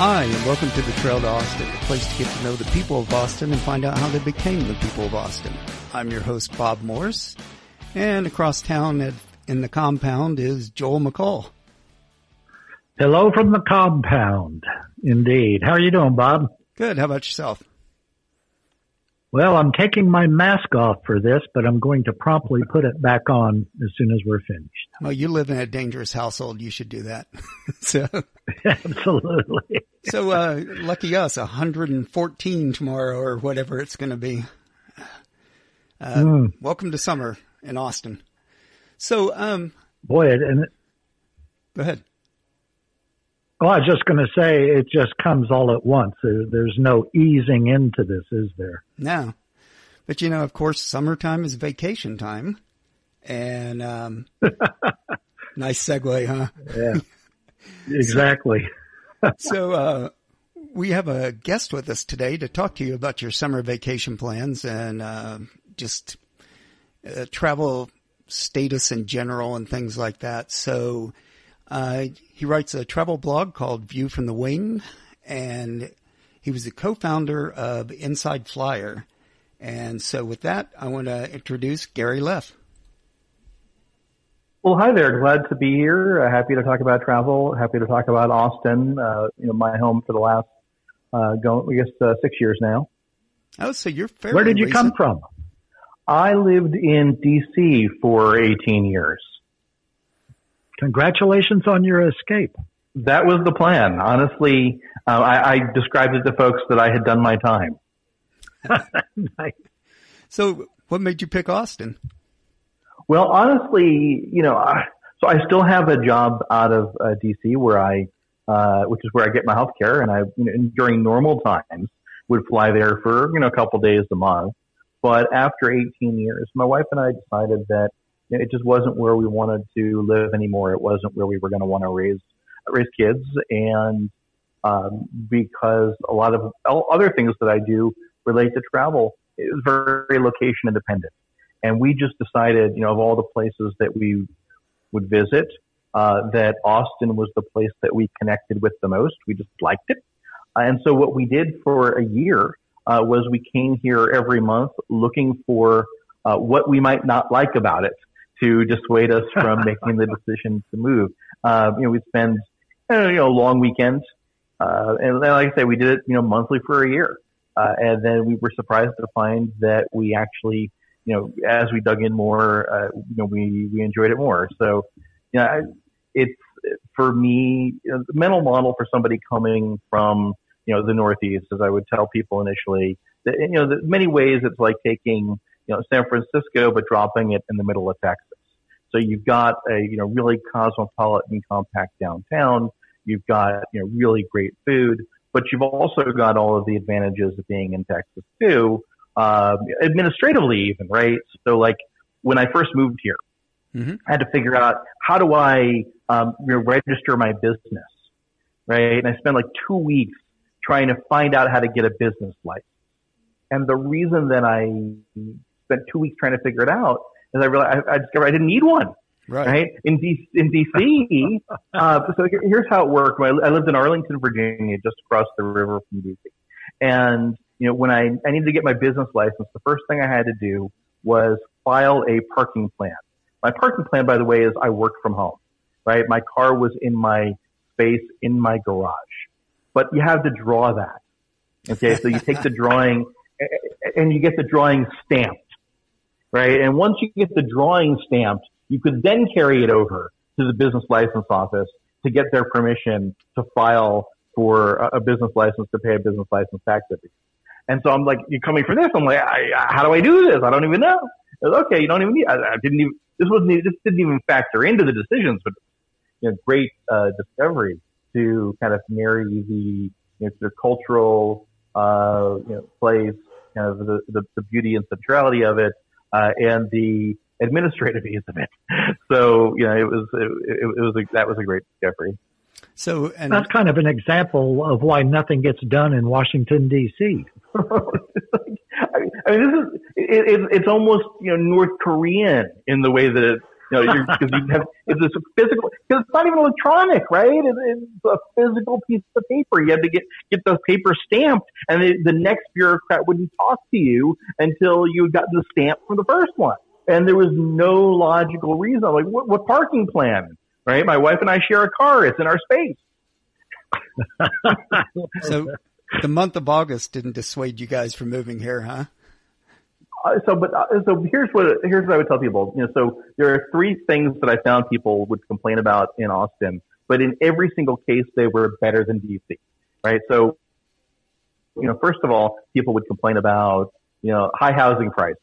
Hi, and welcome to the Trail to Austin, a place to get to know the people of Austin and find out how they became the people of Austin. I'm your host, Bob Morse, and across town at, in the compound is Joel McCall. Hello from the compound, indeed. How are you doing, Bob? Good. How about yourself? Well, I'm taking my mask off for this, but I'm going to promptly put it back on as soon as we're finished. Well, you live in a dangerous household. You should do that. so, absolutely. so, uh, lucky us, 114 tomorrow or whatever it's going to be. Uh, mm. welcome to summer in Austin. So, um, boy, and go ahead. Well, I was just going to say it just comes all at once. there's no easing into this, is there? No. But you know, of course, summertime is vacation time. And, um, nice segue, huh? Yeah. Exactly. so, uh, we have a guest with us today to talk to you about your summer vacation plans and, uh, just uh, travel status in general and things like that. So, uh, he writes a travel blog called View from the Wing, and he was the co-founder of Inside Flyer. And so with that, I want to introduce Gary Leff. Well, hi there. Glad to be here. Uh, happy to talk about travel. Happy to talk about Austin. Uh, you know, my home for the last, uh, go, I guess, uh, six years now. Oh, so you're fairly Where did you recent. come from? I lived in D.C. for 18 years. Congratulations on your escape. That was the plan. Honestly, uh, I, I described it to folks that I had done my time. nice. So, what made you pick Austin? Well, honestly, you know, I, so I still have a job out of uh, DC where I, uh, which is where I get my health care, and I, you know, during normal times, would fly there for you know a couple days a month. But after 18 years, my wife and I decided that it just wasn't where we wanted to live anymore. It wasn't where we were going to want to raise raise kids, and um, because a lot of other things that I do relate to travel is very location independent. And we just decided, you know, of all the places that we would visit, uh, that Austin was the place that we connected with the most. We just liked it. And so what we did for a year uh, was we came here every month looking for uh, what we might not like about it to dissuade us from making the decision to move. Uh, you know, we spend, you know, long weekends. Uh, and like I say, we did it, you know, monthly for a year. Uh, and then we were surprised to find that we actually, you know, as we dug in more, uh, you know, we, we enjoyed it more. So, you know, it's for me, you know, the mental model for somebody coming from, you know, the Northeast, as I would tell people initially, that, you know, the, many ways it's like taking, you know, San Francisco, but dropping it in the middle of Texas. So you've got a, you know, really cosmopolitan compact downtown. You've got, you know, really great food, but you've also got all of the advantages of being in Texas too, uh, administratively even, right? So like when I first moved here, mm-hmm. I had to figure out how do I, um, you know, register my business, right? And I spent like two weeks trying to find out how to get a business license. And the reason that I spent two weeks trying to figure it out is I realized I, I discovered I didn't need one. Right. right? In, D- in DC, uh, so here's how it worked. I, I lived in Arlington, Virginia, just across the river from DC. And, you know, when I, I needed to get my business license, the first thing I had to do was file a parking plan. My parking plan, by the way, is I work from home, right? My car was in my space in my garage, but you have to draw that. Okay. So you take the drawing and you get the drawing stamped right? And once you get the drawing stamped, you could then carry it over to the business license office to get their permission to file for a business license to pay a business license tax every And so I'm like, you're coming from this. I'm like, I, how do I do this? I don't even know. Okay, you don't even need. I, I didn't even. This wasn't. This didn't even factor into the decisions, but you know, great uh, discovery to kind of marry the you know, the cultural uh, you know place, kind of the, the, the beauty and centrality of it, uh, and the administrative ease of it. So, you know, it was, it, it, was, a, that was a great discovery. So, and that's kind of an example of why nothing gets done in Washington D.C. I mean, this is it, it, it's almost you know North Korean in the way that it, You know, because you have it's a physical because it's not even electronic, right? It's, it's a physical piece of paper. You had to get get the paper stamped, and the, the next bureaucrat wouldn't talk to you until you got the stamp from the first one. And there was no logical reason. Like, what, what parking plan? Right? My wife and I share a car. It's in our space. so the month of August didn't dissuade you guys from moving here, huh? Uh, so, but uh, so here's what here's what I would tell people. You know, so there are three things that I found people would complain about in Austin, but in every single case they were better than DC, right? So, you know, first of all, people would complain about you know high housing prices,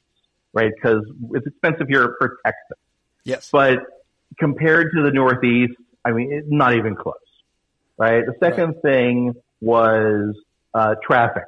right? Because it's expensive here for Texas. Yes. But compared to the Northeast, I mean, it's not even close, right? The second right. thing was uh, traffic,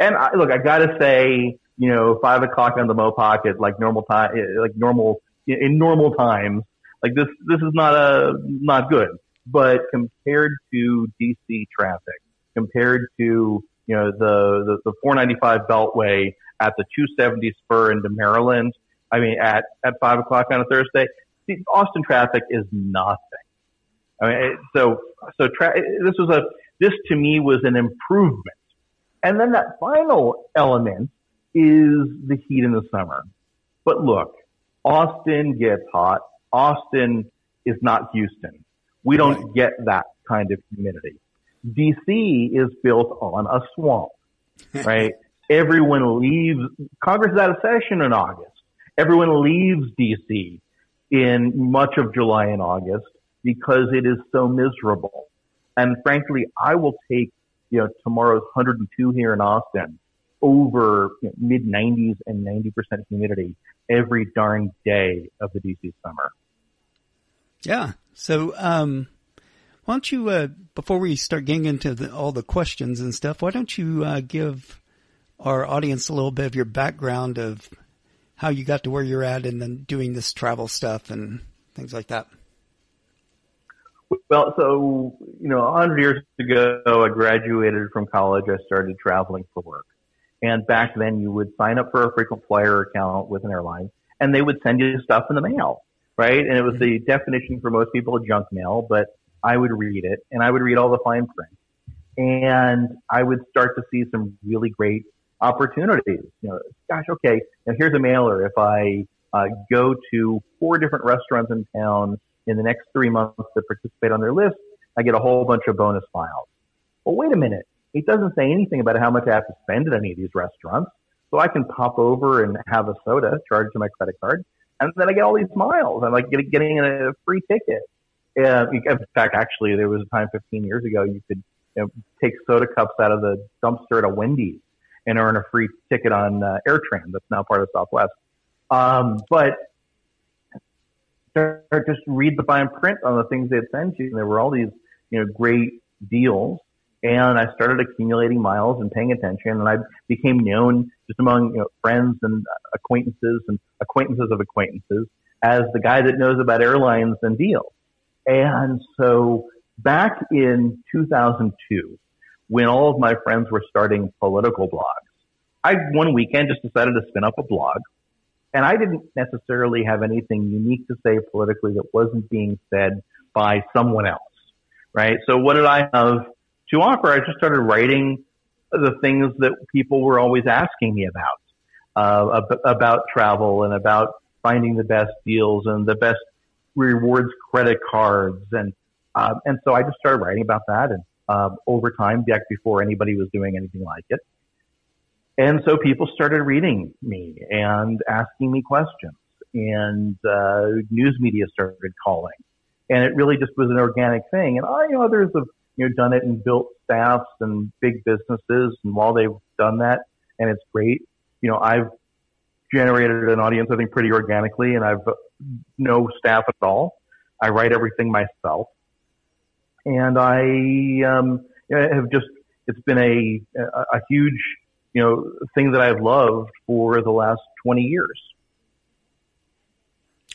and I, look, I got to say you know, five o'clock on the MoPac at like normal time, like normal, in normal times. Like this, this is not a, not good. But compared to DC traffic, compared to, you know, the, the, the 495 Beltway at the 270 spur into Maryland, I mean, at, at five o'clock on a Thursday, see, Austin traffic is nothing. I mean, so, so tra- this was a, this to me was an improvement. And then that final element is the heat in the summer. But look, Austin gets hot. Austin is not Houston. We don't right. get that kind of humidity. DC is built on a swamp, right? Everyone leaves, Congress is out of session in August. Everyone leaves DC in much of July and August because it is so miserable. And frankly, I will take, you know, tomorrow's 102 here in Austin over you know, mid 90s and 90% humidity every darn day of the DC summer. Yeah. So, um, why don't you, uh, before we start getting into the, all the questions and stuff, why don't you uh, give our audience a little bit of your background of how you got to where you're at and then doing this travel stuff and things like that? Well, so, you know, 100 years ago, I graduated from college. I started traveling for work. And back then you would sign up for a frequent flyer account with an airline and they would send you stuff in the mail, right? And it was the definition for most people of junk mail, but I would read it and I would read all the fine print and I would start to see some really great opportunities. You know, gosh, okay, now here's a mailer. If I uh, go to four different restaurants in town in the next three months to participate on their list, I get a whole bunch of bonus miles. Well, wait a minute. It doesn't say anything about how much I have to spend at any of these restaurants. So I can pop over and have a soda charged to my credit card, and then I get all these miles. I'm like getting a free ticket. Uh, in fact, actually, there was a time 15 years ago you could you know, take soda cups out of the dumpster at a Wendy's and earn a free ticket on uh, AirTran that's now part of Southwest. Um, but just read the fine print on the things they'd send you. And there were all these, you know, great deals and I started accumulating miles and paying attention, and I became known just among you know, friends and acquaintances and acquaintances of acquaintances as the guy that knows about airlines and deals. And so back in 2002, when all of my friends were starting political blogs, I one weekend just decided to spin up a blog. And I didn't necessarily have anything unique to say politically that wasn't being said by someone else, right? So what did I have to offer, I just started writing the things that people were always asking me about, uh, about travel and about finding the best deals and the best rewards credit cards. And, um, and so I just started writing about that. And, um, over time, back before anybody was doing anything like it. And so people started reading me and asking me questions and, uh, news media started calling and it really just was an organic thing. And I, you know, others have you know, done it and built staffs and big businesses. And while they've done that and it's great, you know, I've generated an audience, I think pretty organically and I've no staff at all. I write everything myself and I, um, have just, it's been a, a, huge, you know, thing that I've loved for the last 20 years.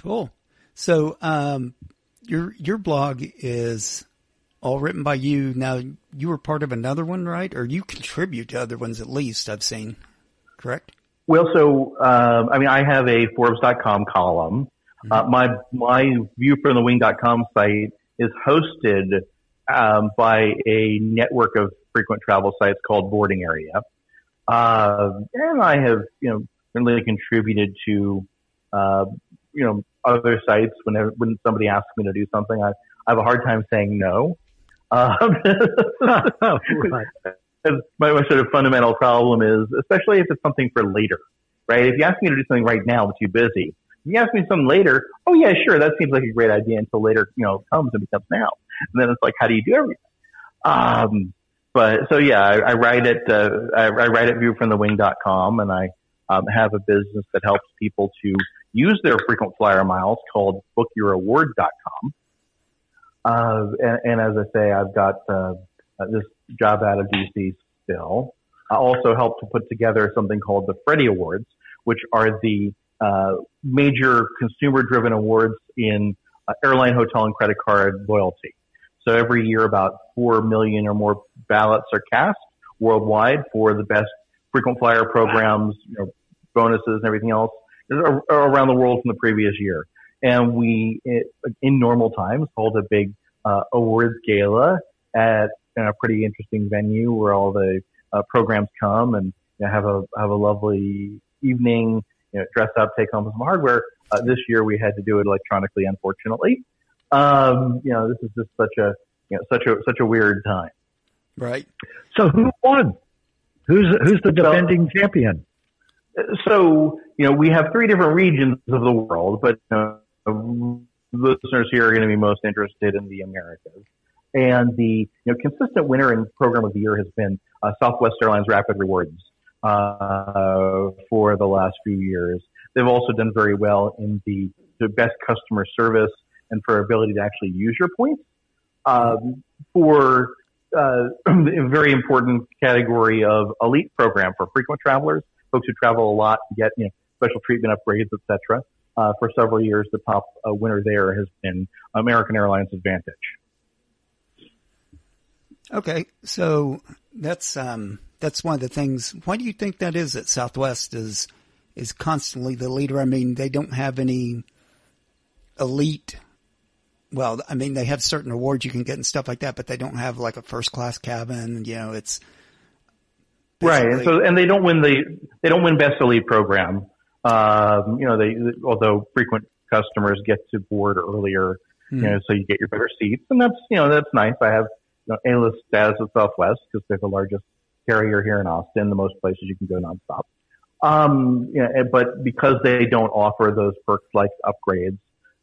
Cool. So, um, your, your blog is all written by you. Now, you were part of another one, right? Or you contribute to other ones at least, I've seen, correct? Well, so, um, I mean, I have a Forbes.com column. Uh, my my viewfromthewing.com site is hosted um, by a network of frequent travel sites called Boarding Area, uh, and I have you know really contributed to uh, you know other sites whenever when somebody asks me to do something. I, I have a hard time saying no. Um, right. my, my sort of fundamental problem is, especially if it's something for later, right? If you ask me to do something right now, I'm too busy. If you ask me something later, oh yeah, sure, that seems like a great idea until later, you know, comes and becomes now. And then it's like, how do you do everything? Um, but so yeah, I, I write at, uh, I, I write at viewfromthewing.com and I, um, have a business that helps people to use their frequent flyer miles called bookyourreward.com. Uh, and, and, as I say, I've got, uh, this job out of DC still. I also helped to put together something called the Freddie Awards, which are the uh, major consumer-driven awards in uh, airline, hotel, and credit card loyalty. So every year, about four million or more ballots are cast worldwide for the best frequent flyer programs, you know, bonuses, and everything else around the world from the previous year. And we, in normal times, hold a big uh, awards gala at a pretty interesting venue where all the uh, programs come and you know, have a have a lovely evening, you know, dress up, take home some hardware. Uh, this year we had to do it electronically, unfortunately. Um, you know, this is just such a you know such a such a weird time. Right. So who won? Who's who's the defending so, champion? So you know we have three different regions of the world, but listeners here are going to be most interested in the Americas. And the you know consistent winner and program of the year has been uh, Southwest Airlines Rapid Rewards uh, for the last few years. They've also done very well in the, the best customer service and for ability to actually use your points. Um, for uh, a very important category of elite program for frequent travelers, folks who travel a lot get you know, special treatment upgrades, etc. Uh, for several years, the top uh, winner there has been American Airlines AAdvantage. Okay, so that's um, that's one of the things. Why do you think that is that Southwest is is constantly the leader? I mean, they don't have any elite. Well, I mean, they have certain awards you can get and stuff like that, but they don't have like a first class cabin. You know, it's right. And so, and they don't win the they don't win best elite program. Um, you know, they although frequent customers get to board earlier, mm. you hmm. know, so you get your better seats, and that's you know that's nice. I have you know, A-list status at Southwest because they're the largest carrier here in Austin, the most places you can go nonstop. Um, you know, but because they don't offer those perks like upgrades,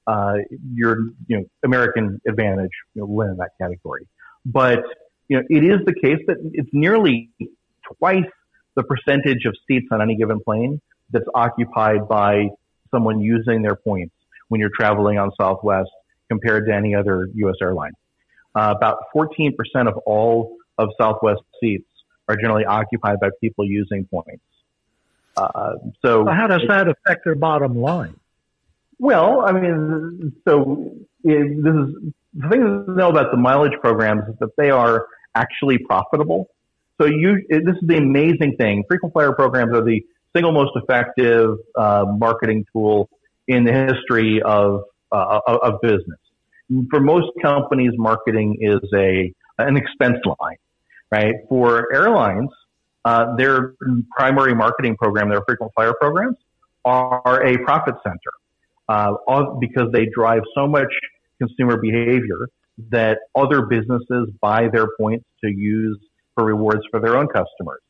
uh, your you know American AAdvantage you know, win in that category. But you know, it is the case that it's nearly twice the percentage of seats on any given plane that's occupied by someone using their points when you're traveling on Southwest compared to any other U.S. airline. Uh, about 14% of all of Southwest seats are generally occupied by people using points. Uh, so, well, how does that affect their bottom line? Well, I mean, so it, this is the thing to know about the mileage programs is that they are actually profitable. So you, it, this is the amazing thing. Frequent flyer programs are the single most effective uh, marketing tool in the history of uh, of business for most companies, marketing is a an expense line, right? For airlines, uh, their primary marketing program, their frequent flyer programs, are a profit center uh, because they drive so much consumer behavior that other businesses buy their points to use for rewards for their own customers.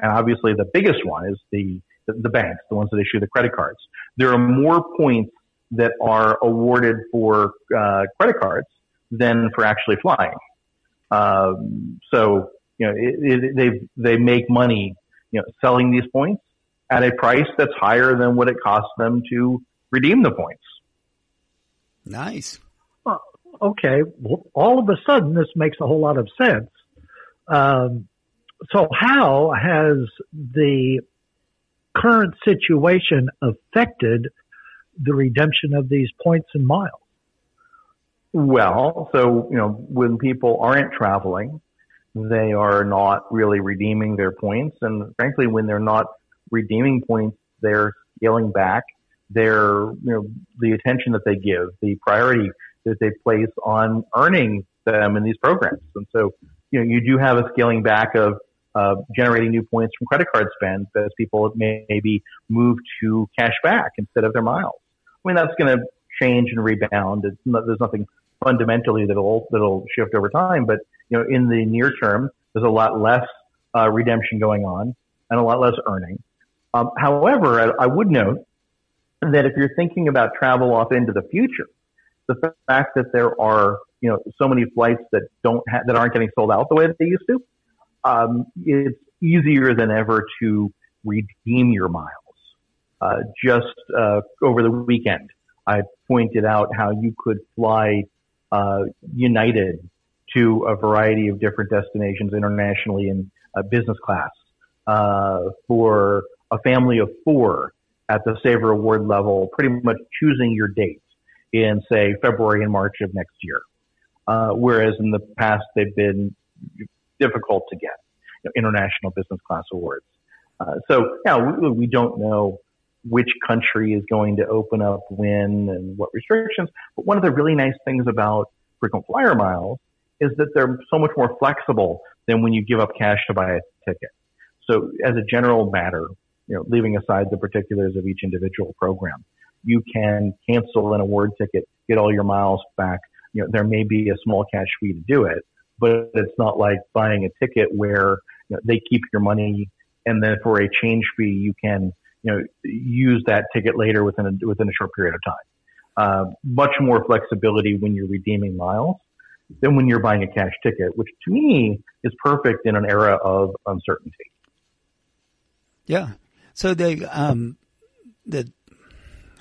And obviously, the biggest one is the the banks, the ones that issue the credit cards. There are more points that are awarded for uh, credit cards than for actually flying. Um, so you know it, it, they they make money you know selling these points at a price that's higher than what it costs them to redeem the points. Nice. Well, okay. Well, all of a sudden, this makes a whole lot of sense. Um, so, how has the current situation affected the redemption of these points and miles? Well, so, you know, when people aren't traveling, they are not really redeeming their points. And frankly, when they're not redeeming points, they're scaling back their, you know, the attention that they give, the priority that they place on earning them in these programs. And so, you know, you do have a scaling back of uh, generating new points from credit card spend as people may, maybe move to cash back instead of their miles. I mean, that's going to change and rebound. Not, there's nothing fundamentally that'll that'll shift over time, but you know, in the near term, there's a lot less uh, redemption going on and a lot less earning. Um, however, I, I would note that if you're thinking about travel off into the future, the fact that there are you know so many flights that don't ha- that aren't getting sold out the way that they used to, um, it's easier than ever to redeem your miles. Uh, just uh, over the weekend, I pointed out how you could fly uh, United to a variety of different destinations internationally in business class uh, for a family of four at the Saver Award level, pretty much choosing your dates in, say, February and March of next year. Uh, whereas in the past, they've been difficult to get you know, international business class awards. Uh, so, yeah, we, we, don't know which country is going to open up when and what restrictions. But one of the really nice things about frequent flyer miles is that they're so much more flexible than when you give up cash to buy a ticket. So as a general matter, you know, leaving aside the particulars of each individual program, you can cancel an award ticket, get all your miles back. You know, there may be a small cash fee to do it, but it's not like buying a ticket where you know, they keep your money and then for a change fee, you can, you know, use that ticket later within a, within a short period of time. Uh, much more flexibility when you're redeeming miles than when you're buying a cash ticket, which to me is perfect in an era of uncertainty. Yeah. So the um the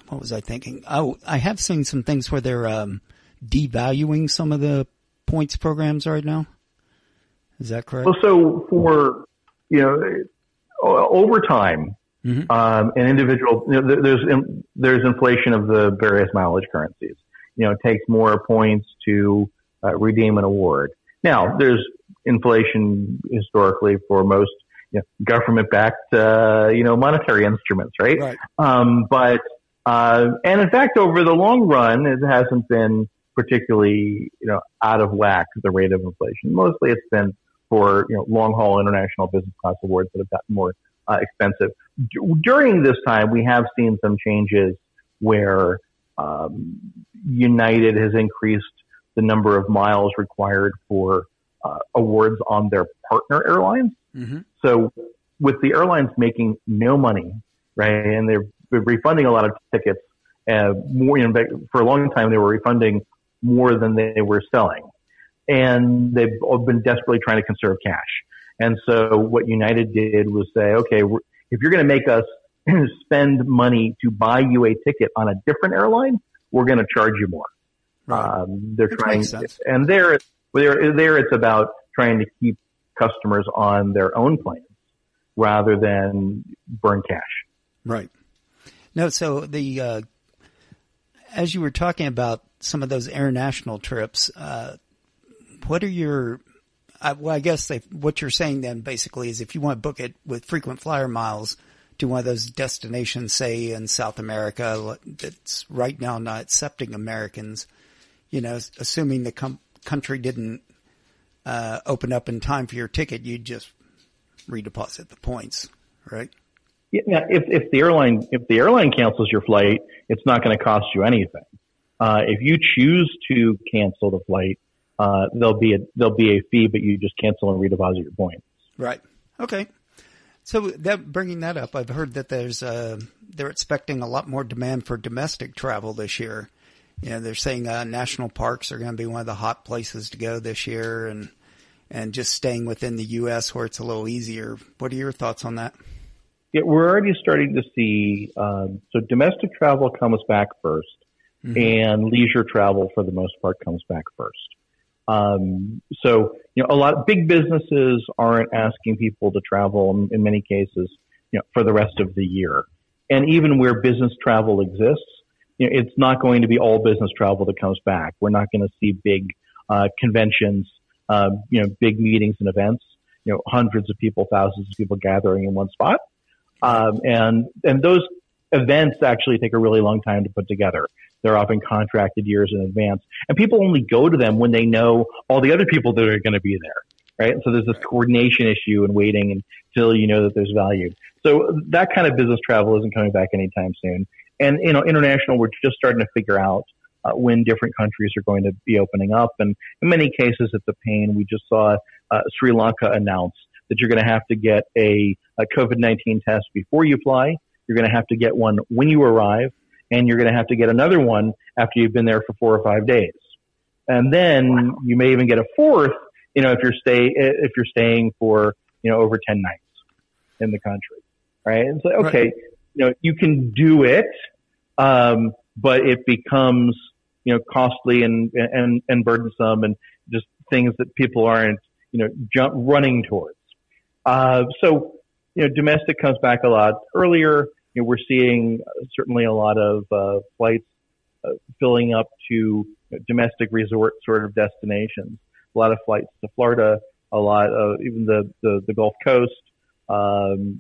what was I thinking? Oh, I have seen some things where they're um devaluing some of the points programs right now. Is that correct? Well, so for you know over time, mm-hmm. um, an individual you know, there's there's inflation of the various mileage currencies. You know, it takes more points to uh, redeem an award. Now, there's inflation historically for most you know, government-backed, uh, you know, monetary instruments, right? right. Um, but uh, and in fact, over the long run, it hasn't been particularly, you know, out of whack the rate of inflation. Mostly, it's been for you know long-haul international business class awards that have gotten more uh, expensive. D- during this time, we have seen some changes where um, United has increased the number of miles required for uh, awards on their partner airlines. Mm-hmm. So with the airlines making no money, right, and they're, refunding a lot of tickets, uh, more you know, for a long time they were refunding more than they were selling, and they've been desperately trying to conserve cash. And so what United did was say, okay, if you're going to make us spend money to buy you a ticket on a different airline, we're going to charge you more. Right. Um, they're that trying, and there, there, there, it's about trying to keep customers on their own plans rather than burn cash. Right. No, so the uh, as you were talking about some of those international trips, uh, what are your uh, well, I guess they, what you're saying then basically is if you want to book it with frequent flyer miles to one of those destinations, say in South America, that's right now not accepting Americans, you know, assuming the com- country didn't uh, open up in time for your ticket, you'd just redeposit the points, right? Yeah, if, if the airline if the airline cancels your flight, it's not going to cost you anything. Uh, if you choose to cancel the flight, uh, there'll be a there'll be a fee, but you just cancel and redeposit your points. Right. Okay. So that bringing that up, I've heard that there's uh, they're expecting a lot more demand for domestic travel this year you know, they're saying uh, national parks are going to be one of the hot places to go this year, and and just staying within the U.S. where it's a little easier. What are your thoughts on that? Yeah, we're already starting to see. Um, so domestic travel comes back 1st mm-hmm. and leisure travel for the most part comes back first. Um, so you know, a lot of big businesses aren't asking people to travel in, many cases, you know, for the rest of the year. And even where business travel exists, you know, it's not going to be all business travel that comes back. We're not going to see big uh, conventions, uh, you know, big meetings and events. You know, hundreds of people, thousands of people gathering in one spot, um, and and those events actually take a really long time to put together. They're often contracted years in advance, and people only go to them when they know all the other people that are going to be there, right? so there's this coordination issue and waiting until you know that there's value. So that kind of business travel isn't coming back anytime soon. And you know, international, we're just starting to figure out uh, when different countries are going to be opening up, and in many cases, it's a pain. We just saw uh, Sri Lanka announce that you're going to have to get a, a COVID 19 test before you fly. You're going to have to get one when you arrive, and you're going to have to get another one after you've been there for four or five days. And then you may even get a fourth, you know, if you're stay if you're staying for you know over ten nights in the country, right? And so okay, right. you know, you can do it, um, but it becomes you know costly and and and burdensome and just things that people aren't you know jump running towards. Uh, so, you know, domestic comes back a lot earlier. You know, we're seeing certainly a lot of uh, flights uh, filling up to domestic resort sort of destinations. A lot of flights to Florida, a lot of even the the, the Gulf Coast. Um,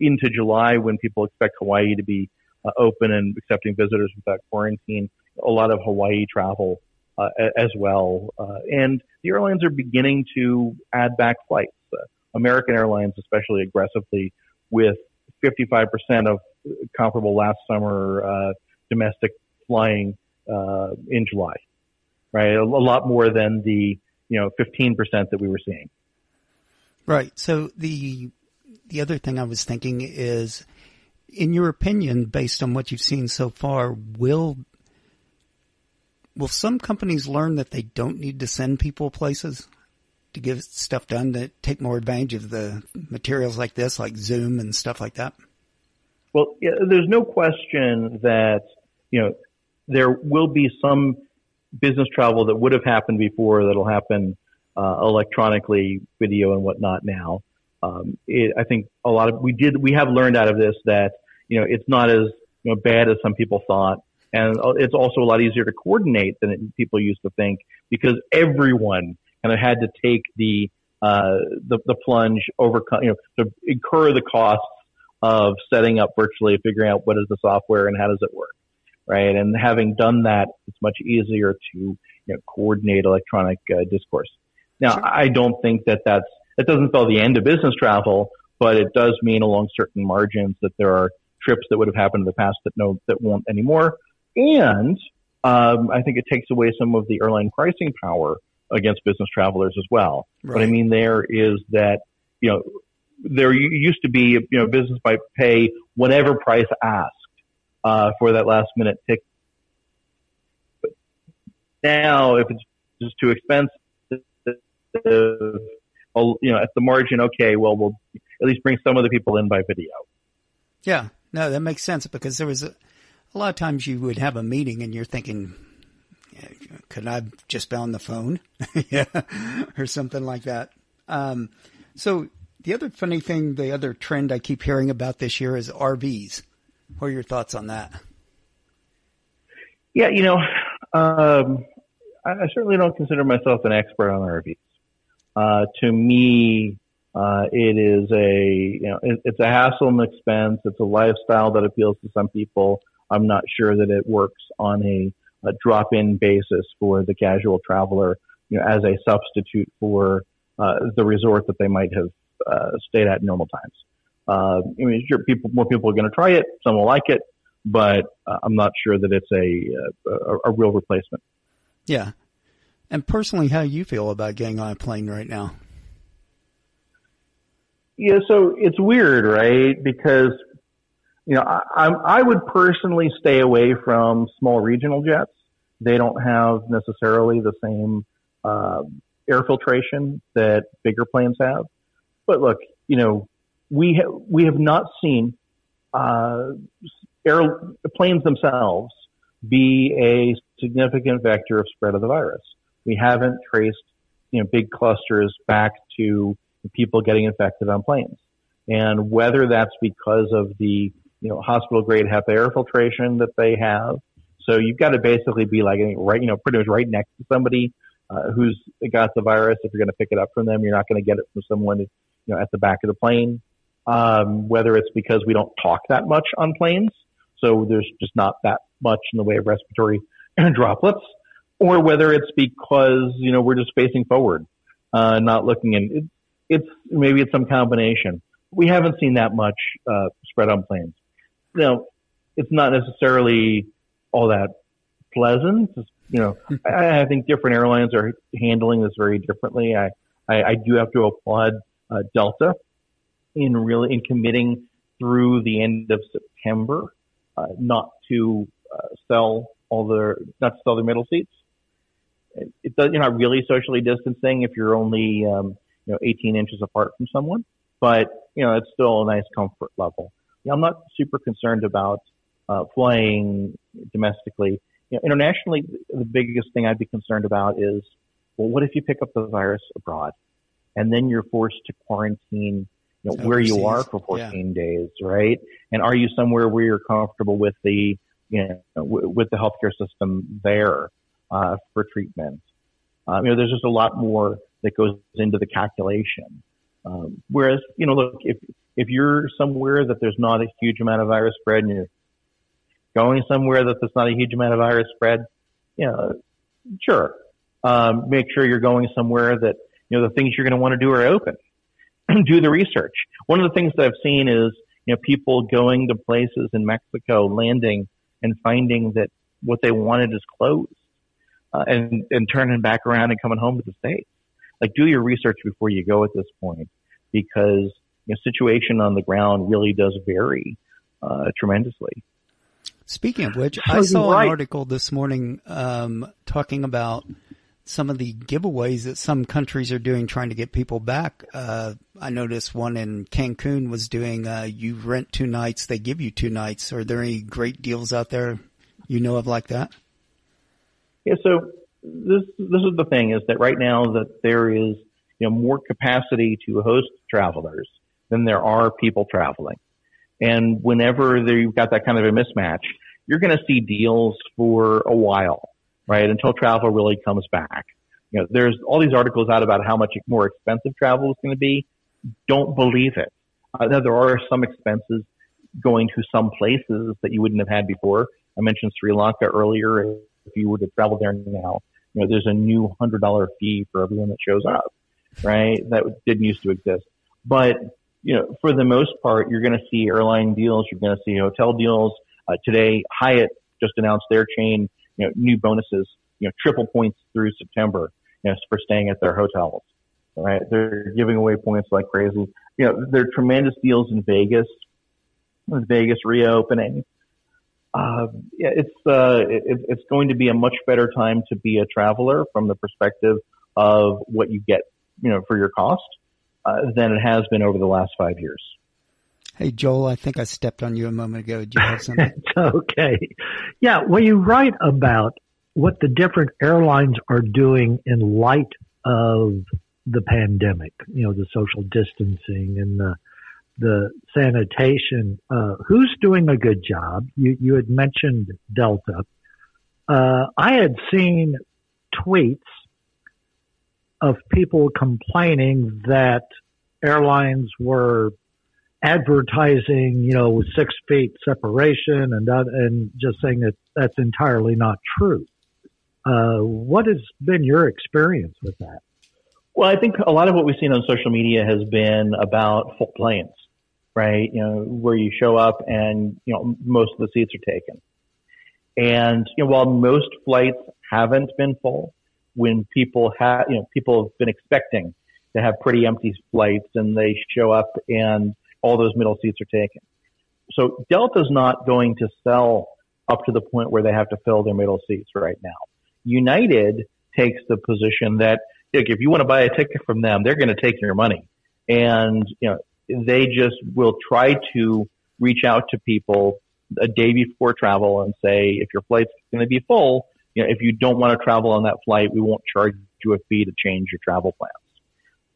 into July, when people expect Hawaii to be uh, open and accepting visitors without quarantine, a lot of Hawaii travel uh, as well. Uh, and the airlines are beginning to add back flights. American Airlines, especially aggressively, with 55% of comparable last summer uh, domestic flying uh, in July, right? A, a, lot more than the you know 15% that we were seeing. Right. So the the other thing I was thinking is, in your opinion, based on what you've seen so far, will will some companies learn that they don't need to send people places? To get stuff done to take more advantage of the materials like this, like Zoom and stuff like that? Well, yeah, there's no question that you know there will be some business travel that would have happened before that'll happen uh, electronically, video and whatnot now. Um, it, I think a lot of we did we have learned out of this that you know it's not as you know bad as some people thought, and it's also a lot easier to coordinate than it, people used to think because everyone kind of had to take the uh, the, the plunge, overcome, you know, to incur the costs of setting up virtually, figuring out what is the software and how does it work, right? And having done that, it's much easier to you know, coordinate electronic uh, discourse. Now, sure. I don't think that that's that doesn't spell the end of business travel, but it does mean along certain margins that there are trips that would have happened in the past that no that won't anymore, and um, I think it takes away some of the airline pricing power against business travelers as well. Right. What I mean there is that, you know, there used to be, you know, business might pay whatever price asked uh, for that last minute ticket. But now, if it's just too expensive, well, you know, at the margin, okay, well, we'll at least bring some of the people in by video. Yeah, no, that makes sense because there was a, a lot of times you would have a meeting and you're thinking, could I have just be on the phone? yeah, or something like that. Um, so the other funny thing, the other trend I keep hearing about this year is RVs. What are your thoughts on that? Yeah, you know, um, I, I, certainly don't consider myself an expert on RVs. Uh, to me, uh, it is a you know it, it's a hassle and expense. It's a lifestyle that appeals to some people. I'm not sure that it works on a a drop-in basis for the casual traveler, you know, as a substitute for uh, the resort that they might have uh, stayed at in normal times. Uh, I mean, sure, people, more people are going to try it. Some will like it, but uh, I'm not sure that it's a, a, a real replacement. Yeah. And personally, how you feel about getting on a plane right now? Yeah, so it's weird, right? Because you know, I, I would personally stay away from small regional jets. They don't have necessarily the same uh, air filtration that bigger planes have. But look, you know, we ha- we have not seen uh, airplanes themselves be a significant vector of spread of the virus. We haven't traced, you know, big clusters back to people getting infected on planes. And whether that's because of the you know, hospital grade HEPA air filtration that they have. So you've got to basically be like right, you know, pretty much right next to somebody uh, who's got the virus. If you're going to pick it up from them, you're not going to get it from someone, you know, at the back of the plane. Um, whether it's because we don't talk that much on planes, so there's just not that much in the way of respiratory droplets, or whether it's because you know we're just facing forward, uh, not looking in. It, it's maybe it's some combination. We haven't seen that much uh, spread on planes. Now, it's not necessarily all that pleasant. You know, I, I think different airlines are handling this very differently. I, I, I do have to applaud uh, Delta in really in committing through the end of September uh, not to uh, sell all their not to sell their middle seats. It, it does, you're not really socially distancing if you're only um, you know 18 inches apart from someone, but you know it's still a nice comfort level. You know, I'm not super concerned about uh, flying domestically. You know, internationally, the biggest thing I'd be concerned about is, well, what if you pick up the virus abroad, and then you're forced to quarantine you know, where you are for 14 yeah. days, right? And are you somewhere where you're comfortable with the, you know, w- with the healthcare system there, uh, for treatment? Um, you know, there's just a lot more that goes into the calculation. Um, whereas, you know, look, if, if you're somewhere that there's not a huge amount of virus spread and you're going somewhere that there's not a huge amount of virus spread, you know, sure. Um, make sure you're going somewhere that, you know, the things you're going to want to do are open. do the research. One of the things that I've seen is, you know, people going to places in Mexico, landing and finding that what they wanted is closed, uh, and, and turning back around and coming home to the States. Like do your research before you go at this point because the situation on the ground really does vary, uh, tremendously. Speaking of which, I saw an article this morning um, talking about some of the giveaways that some countries are doing trying to get people back. Uh, I noticed one in Cancun was doing, uh, you rent two nights, they give you two nights. Are there any great deals out there you know of like that? Yeah, so this, this is the thing is that right now that there is, you know, more capacity to host travelers than there are people traveling. And whenever you've got that kind of a mismatch, you're going to see deals for a while right? Until travel really comes back. You know, there's all these articles out about how much more expensive travel is going to be. Don't believe it. Uh, there are some expenses going to some places that you wouldn't have had before. I mentioned Sri Lanka earlier. If you were to travel there now, you know, there's a new hundred dollar fee for everyone that shows up, right? That didn't used to exist. But, you know, for the most part, you're going to see airline deals. You're going to see hotel deals. Uh, today, Hyatt just announced their chain you know, new bonuses, you know, triple points through September, you know, for staying at their hotels. Right? They're giving away points like crazy. You know, there are tremendous deals in Vegas, with Vegas reopening. Uh, yeah, it's uh, it, it's going to be a much better time to be a traveler from the perspective of what you get, you know, for your cost than it has been over the last five years. Hey, Joel, I think I stepped on you a moment ago. Do you have something? it's okay. Yeah, when you write about what the different airlines are doing in light of the pandemic, you know, the social distancing and the the sanitation, uh, who's doing a good job? You you had mentioned Delta. Uh, I had seen tweets of people complaining that airlines were advertising, you know, six feet separation and that, and just saying that that's entirely not true. Uh, what has been your experience with that? Well, I think a lot of what we've seen on social media has been about full planes, right? You know, where you show up and, you know, most of the seats are taken. And, you know, while most flights haven't been full, when people have, you know, people have been expecting to have pretty empty flights and they show up and all those middle seats are taken. So Delta's not going to sell up to the point where they have to fill their middle seats right now. United takes the position that if you want to buy a ticket from them, they're going to take your money. And, you know, they just will try to reach out to people a day before travel and say, if your flight's going to be full, you know, if you don't want to travel on that flight, we won't charge you a fee to change your travel plans.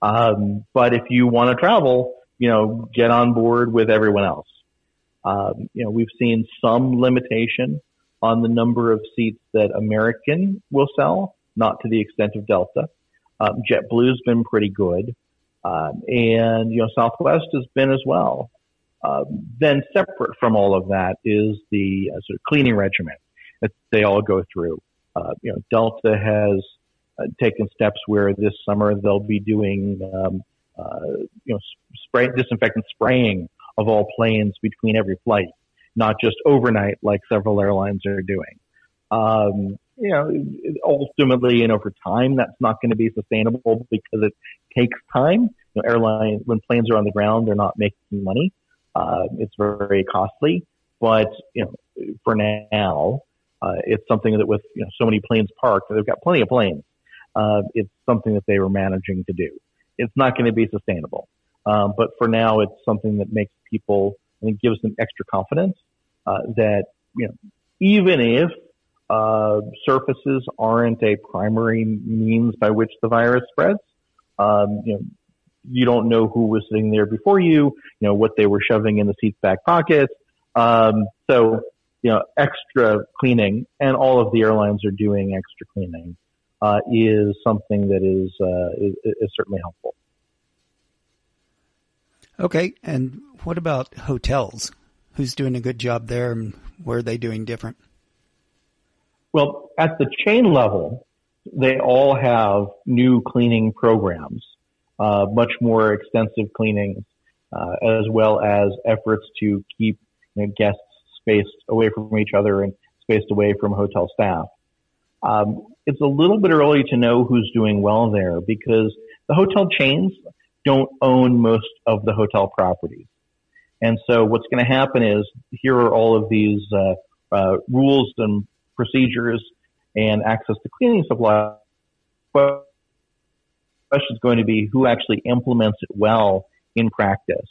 Um, but if you want to travel, you know, get on board with everyone else. Um, you know, we've seen some limitation on the number of seats that American will sell, not to the extent of Delta. Um, JetBlue's been pretty good. Um, and, you know, Southwest has been as well. Uh, then separate from all of that is the uh, sort of cleaning regimen that they all go through. Uh, you know, Delta has uh, taken steps where this summer they'll be doing, um, uh, you know, spray, disinfectant spraying of all planes between every flight, not just overnight like several airlines are doing. Um, you know, ultimately and over time, that's not going to be sustainable because it takes time. You know, airline when planes are on the ground, they're not making money. Uh, it's very costly, but you know, for now, uh, it's something that with you know, so many planes parked, they've got plenty of planes. Uh, it's something that they were managing to do. It's not going to be sustainable, um, but for now, it's something that makes people and gives them extra confidence uh, that you know even if uh, surfaces aren't a primary means by which the virus spreads, um, you know you don't know who was sitting there before you, you know, what they were shoving in the seat's back pockets. Um, so, you know, extra cleaning and all of the airlines are doing extra cleaning, uh, is something that is, uh, is, is certainly helpful. Okay. And what about hotels? Who's doing a good job there and where are they doing different? Well, at the chain level, they all have new cleaning programs uh, much more extensive cleanings, uh, as well as efforts to keep you know, guests spaced away from each other and spaced away from hotel staff. Um, it's a little bit early to know who's doing well there because the hotel chains don't own most of the hotel properties. And so what's going to happen is here are all of these uh, uh, rules and procedures and access to cleaning supplies. But the question is going to be who actually implements it well in practice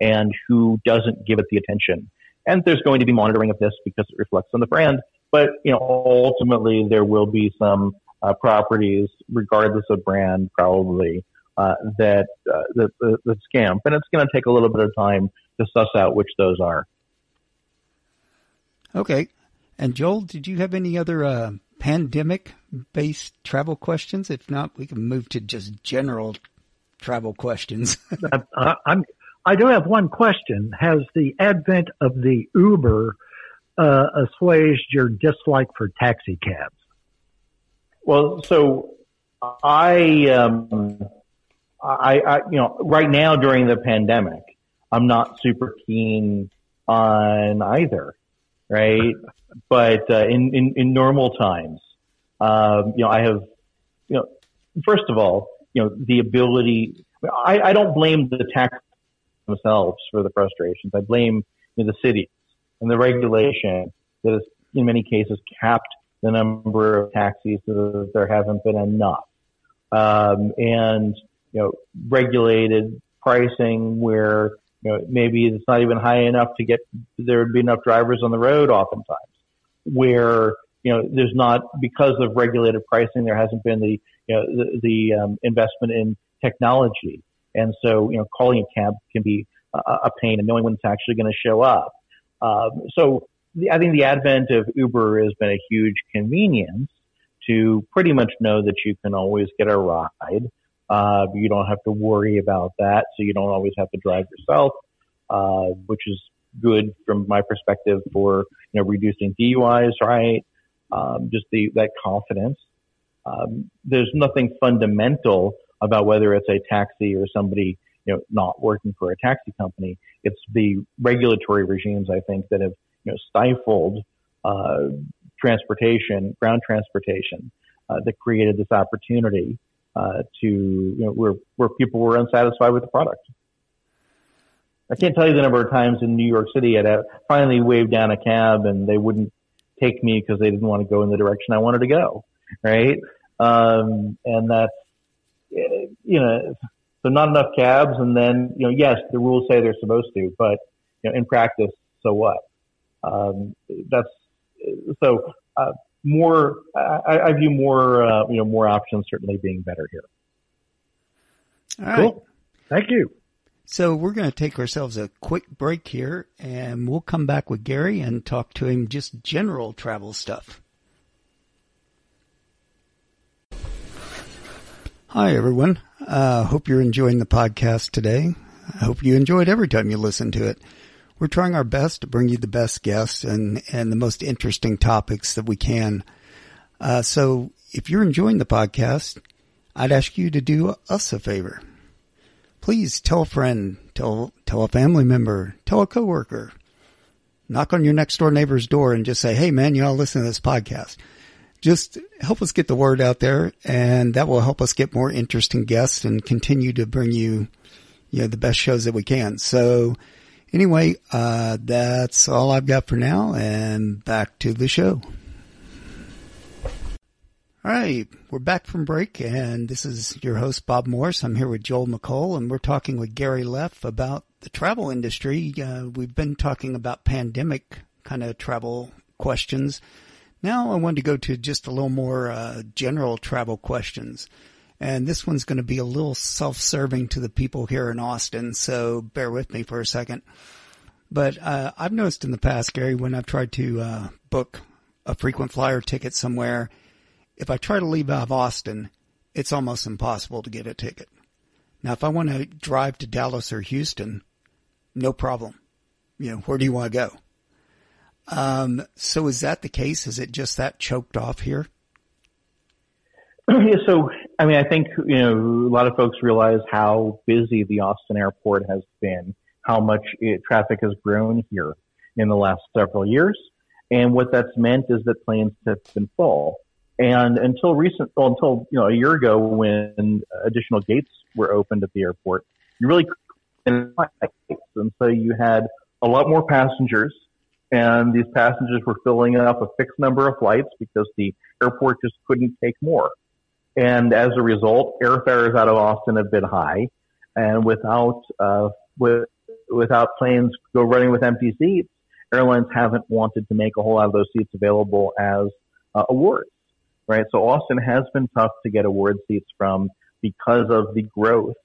and who doesn't give it the attention. And there's going to be monitoring of this because it reflects on the brand. But you know, ultimately there will be some uh, properties, regardless of brand, probably uh, that, uh, that, that that scam, and it's going to take a little bit of time to suss out which those are. Okay. And Joel, did you have any other uh, pandemic based travel questions? If not, we can move to just general travel questions. uh, I'm, I do have one question. Has the advent of the Uber uh, assuaged your dislike for taxi cabs? Well, so I, um, I, I, you know, right now during the pandemic, I'm not super keen on either, right? but uh, in, in, in normal times, um, you know, I have, you know, first of all, you know, the ability. I, I don't blame the tax themselves for the frustrations. I blame you know, the cities and the regulation that has, in many cases, capped the number of taxis so that there haven't been enough, um, and you know, regulated pricing where you know maybe it's not even high enough to get there would be enough drivers on the road oftentimes where you know there's not because of regulated pricing there hasn't been the you know the, the um, investment in technology and so you know calling a cab can be a, pain and knowing when it's actually going to show up um, so the, I think the advent of Uber has been a huge convenience to pretty much know that you can always get a ride. Uh, you don't have to worry about that, so you don't always have to drive yourself, uh, which is good from my perspective for you know reducing DUIs, right? Um, just the that confidence. Um, there's nothing fundamental about whether it's a taxi or somebody you know not working for a taxi company. It's the regulatory regimes I think that have you know stifled uh, transportation, ground transportation, uh, that created this opportunity uh, to you know where where people were unsatisfied with the product. I can't tell you the number of times in New York City have finally waved down a cab and they wouldn't take me because they didn't want to go in the direction I wanted to go. Right. Um, and that's, you know, so not enough cabs. And then, you know, yes, the rules say they're supposed to, but, you know, in practice, so what? Um, that's, so, uh, more, I, I view more, uh, you know, more options certainly being better here. All right. Cool. Thank you. So we're going to take ourselves a quick break here and we'll come back with Gary and talk to him just general travel stuff. Hi, everyone. Uh, hope you're enjoying the podcast today. I hope you enjoyed every time you listen to it. We're trying our best to bring you the best guests and, and the most interesting topics that we can. Uh, so if you're enjoying the podcast, I'd ask you to do us a favor. Please tell a friend, tell, tell a family member, tell a coworker, knock on your next door neighbor's door and just say, Hey man, you all listen to this podcast just help us get the word out there and that will help us get more interesting guests and continue to bring you, you know, the best shows that we can. So anyway, uh, that's all I've got for now and back to the show. All right, we're back from break and this is your host, Bob Morris. I'm here with Joel McCall and we're talking with Gary Leff about the travel industry. Uh, we've been talking about pandemic kind of travel questions. Now I wanted to go to just a little more uh, general travel questions. And this one's going to be a little self-serving to the people here in Austin, so bear with me for a second. But uh, I've noticed in the past, Gary, when I've tried to uh, book a frequent flyer ticket somewhere, if I try to leave out of Austin, it's almost impossible to get a ticket. Now, if I want to drive to Dallas or Houston, no problem. You know, where do you want to go? Um, so is that the case? Is it just that choked off here? Yeah, so I mean, I think you know a lot of folks realize how busy the Austin airport has been, how much it, traffic has grown here in the last several years, and what that's meant is that planes have been full. And until recent, well, until you know a year ago, when additional gates were opened at the airport, you really and so you had a lot more passengers and these passengers were filling up a fixed number of flights because the airport just couldn't take more. And as a result, airfares out of Austin have been high, and without uh, with, without planes go running with empty seats, airlines haven't wanted to make a whole lot of those seats available as uh, awards, right? So Austin has been tough to get award seats from because of the growth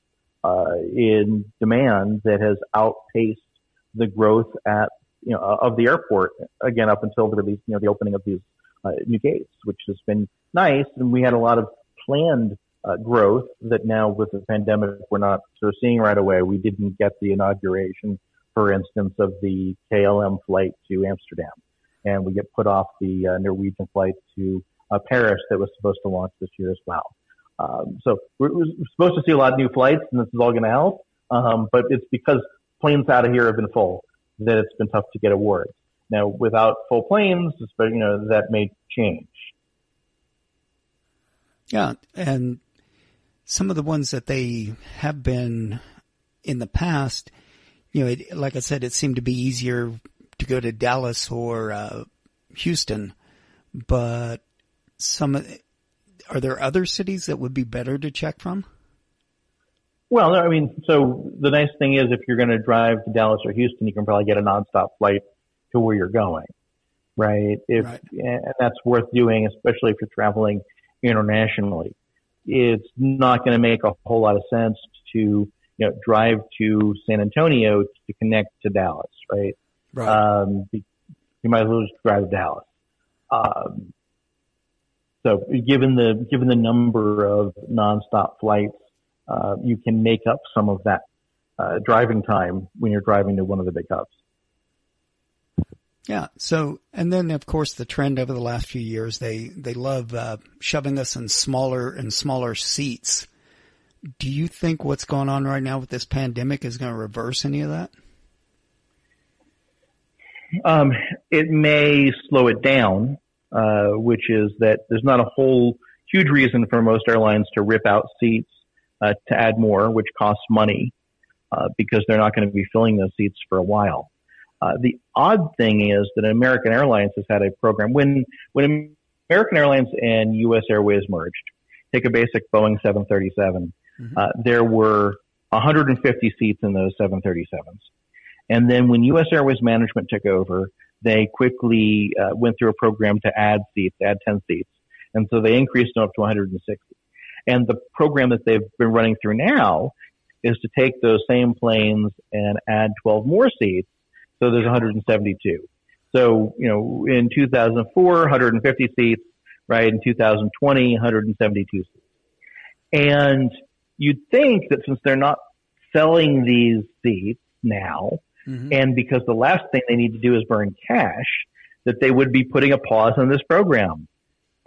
uh, in demand that has outpaced the growth at you know, of the airport again up until the release, you know, the opening of these uh, new gates, which has been nice. And we had a lot of planned uh, growth that now with the pandemic we're not sort of seeing right away. We didn't get the inauguration, for instance, of the KLM flight to Amsterdam, and we get put off the uh, Norwegian flight to uh, Paris that was supposed to launch this year as well. Um, so we're, we're, supposed to see a lot of new flights, and this is all going to help. Um, but it's because planes out of here have been full that it's been tough to get awards. Now, without full planes, you know, that may change. Yeah, and some of the ones that they have been in the past, you know, it, like I said, it seemed to be easier to go to Dallas or uh, Houston, but some are there other cities that would be better to check from? Well, I mean, so the nice thing is if you're going to drive to Dallas or Houston, you can probably get a nonstop flight to where you're going, right? If right. and that's worth doing, especially if you're traveling internationally. It's not going to make a whole lot of sense to you know drive to San Antonio to connect to Dallas, right? Right. Um, you might as well just drive to Dallas. Um, so given the given the number of nonstop flights uh, you can make up some of that uh, driving time when you're driving to one of the big hubs. Yeah. So, and then of course the trend over the last few years, they, they love, uh, shoving us in smaller and smaller seats. Do you think what's going on right now with this pandemic is going to reverse any of that? Um, it may slow it down, uh, which is that there's not a whole huge reason for most airlines to rip out seats uh, to add more, which costs money uh, because they're not going to be filling those seats for a while. Uh, the odd thing is that American Airlines has had a program when when American Airlines and U.S. Airways merged. Take a basic Boeing 737. Mm-hmm. Uh, there were 150 seats in those 737s, and then when U.S. Airways management took over, they quickly uh, went through a program to add seats, add 10 seats, and so they increased them up to 160. And the program that they've been running through now is to take those same planes and add 12 more seats. So there's 172. So, you know, in 2004, 150 seats, right? In 2020, 172 seats. And you'd think that since they're not selling these seats now, mm-hmm. and because the last thing they need to do is burn cash, that they would be putting a pause on this program.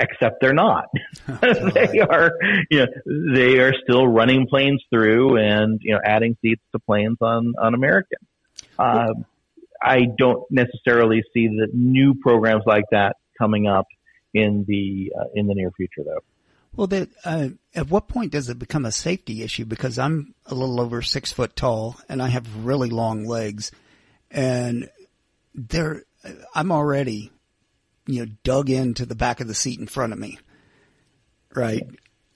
Except they're not. Oh, they are, you know, they are still running planes through and you know adding seats to planes on on American. Uh, I don't necessarily see the new programs like that coming up in the uh, in the near future, though. Well, that, uh, at what point does it become a safety issue? Because I'm a little over six foot tall and I have really long legs, and there, I'm already, you know, dug into the back of the seat in front of me. Right.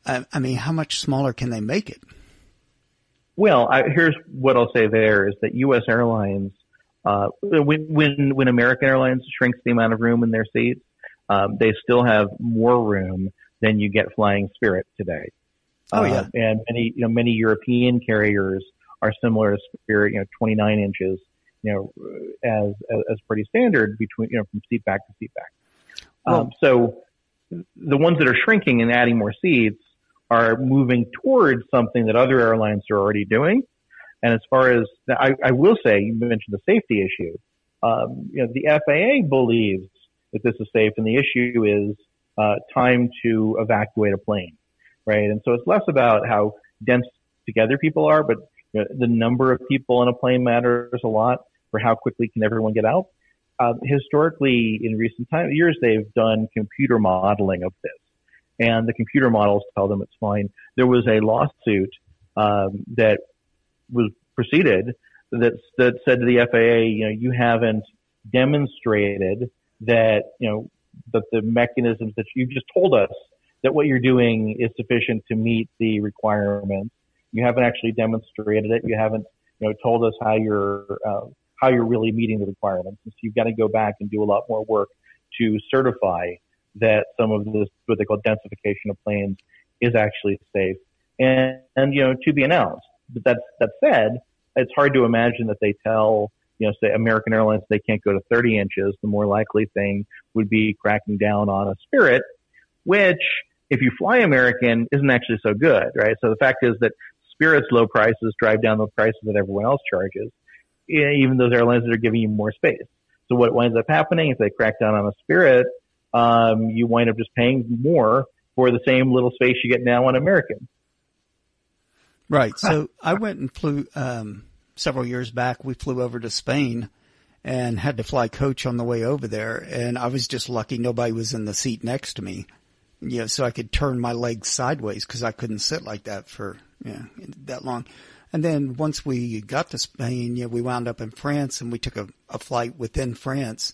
I, I mean, how much smaller can they make it? Well, I, here's what I'll say there is that U.S. Airlines, uh, when, when, when American Airlines shrinks the amount of room in their seats, um, they still have more room than you get flying Spirit today. Oh yeah, uh, and many you know many European carriers are similar to Spirit, you know, 29 inches, you know, as as, pretty standard between you know from seat back to seat back. Well, um, so the ones that are shrinking and adding more seats are moving towards something that other airlines are already doing. And as far as I, I will say, you mentioned the safety issue. Um, you know, the FAA believes that this is safe, and the issue is uh, time to evacuate a plane, right? And so it's less about how dense together people are, but you know, the number of people in a plane matters a lot for how quickly can everyone get out. Uh, historically, in recent time, years, they've done computer modeling of this, and the computer models tell them it's fine. There was a lawsuit um, that was proceeded that that said to the FAA, you know, you haven't demonstrated that you know that the mechanisms that you've just told us that what you're doing is sufficient to meet the requirements. You haven't actually demonstrated it. You haven't, you know, told us how you're uh, how you're really meeting the requirements. And so you've got to go back and do a lot more work to certify that some of this what they call densification of planes is actually safe. And and you know to be announced. But that that said, it's hard to imagine that they tell you know, say American Airlines, they can't go to 30 inches, the more likely thing would be cracking down on a Spirit, which if you fly American isn't actually so good, right? So the fact is that Spirit's low prices drive down the prices that everyone else charges, even those airlines that are giving you more space. So what winds up happening if they crack down on a Spirit, um, you wind up just paying more for the same little space you get now on American. Right. So I went and flew, um, several years back, we flew over to Spain and had to fly coach on the way over there. And I was just lucky nobody was in the seat next to me. You know, so I could turn my legs sideways because I couldn't sit like that for, you know, that long. And then once we got to Spain, know, we wound up in France and we took a, a flight within France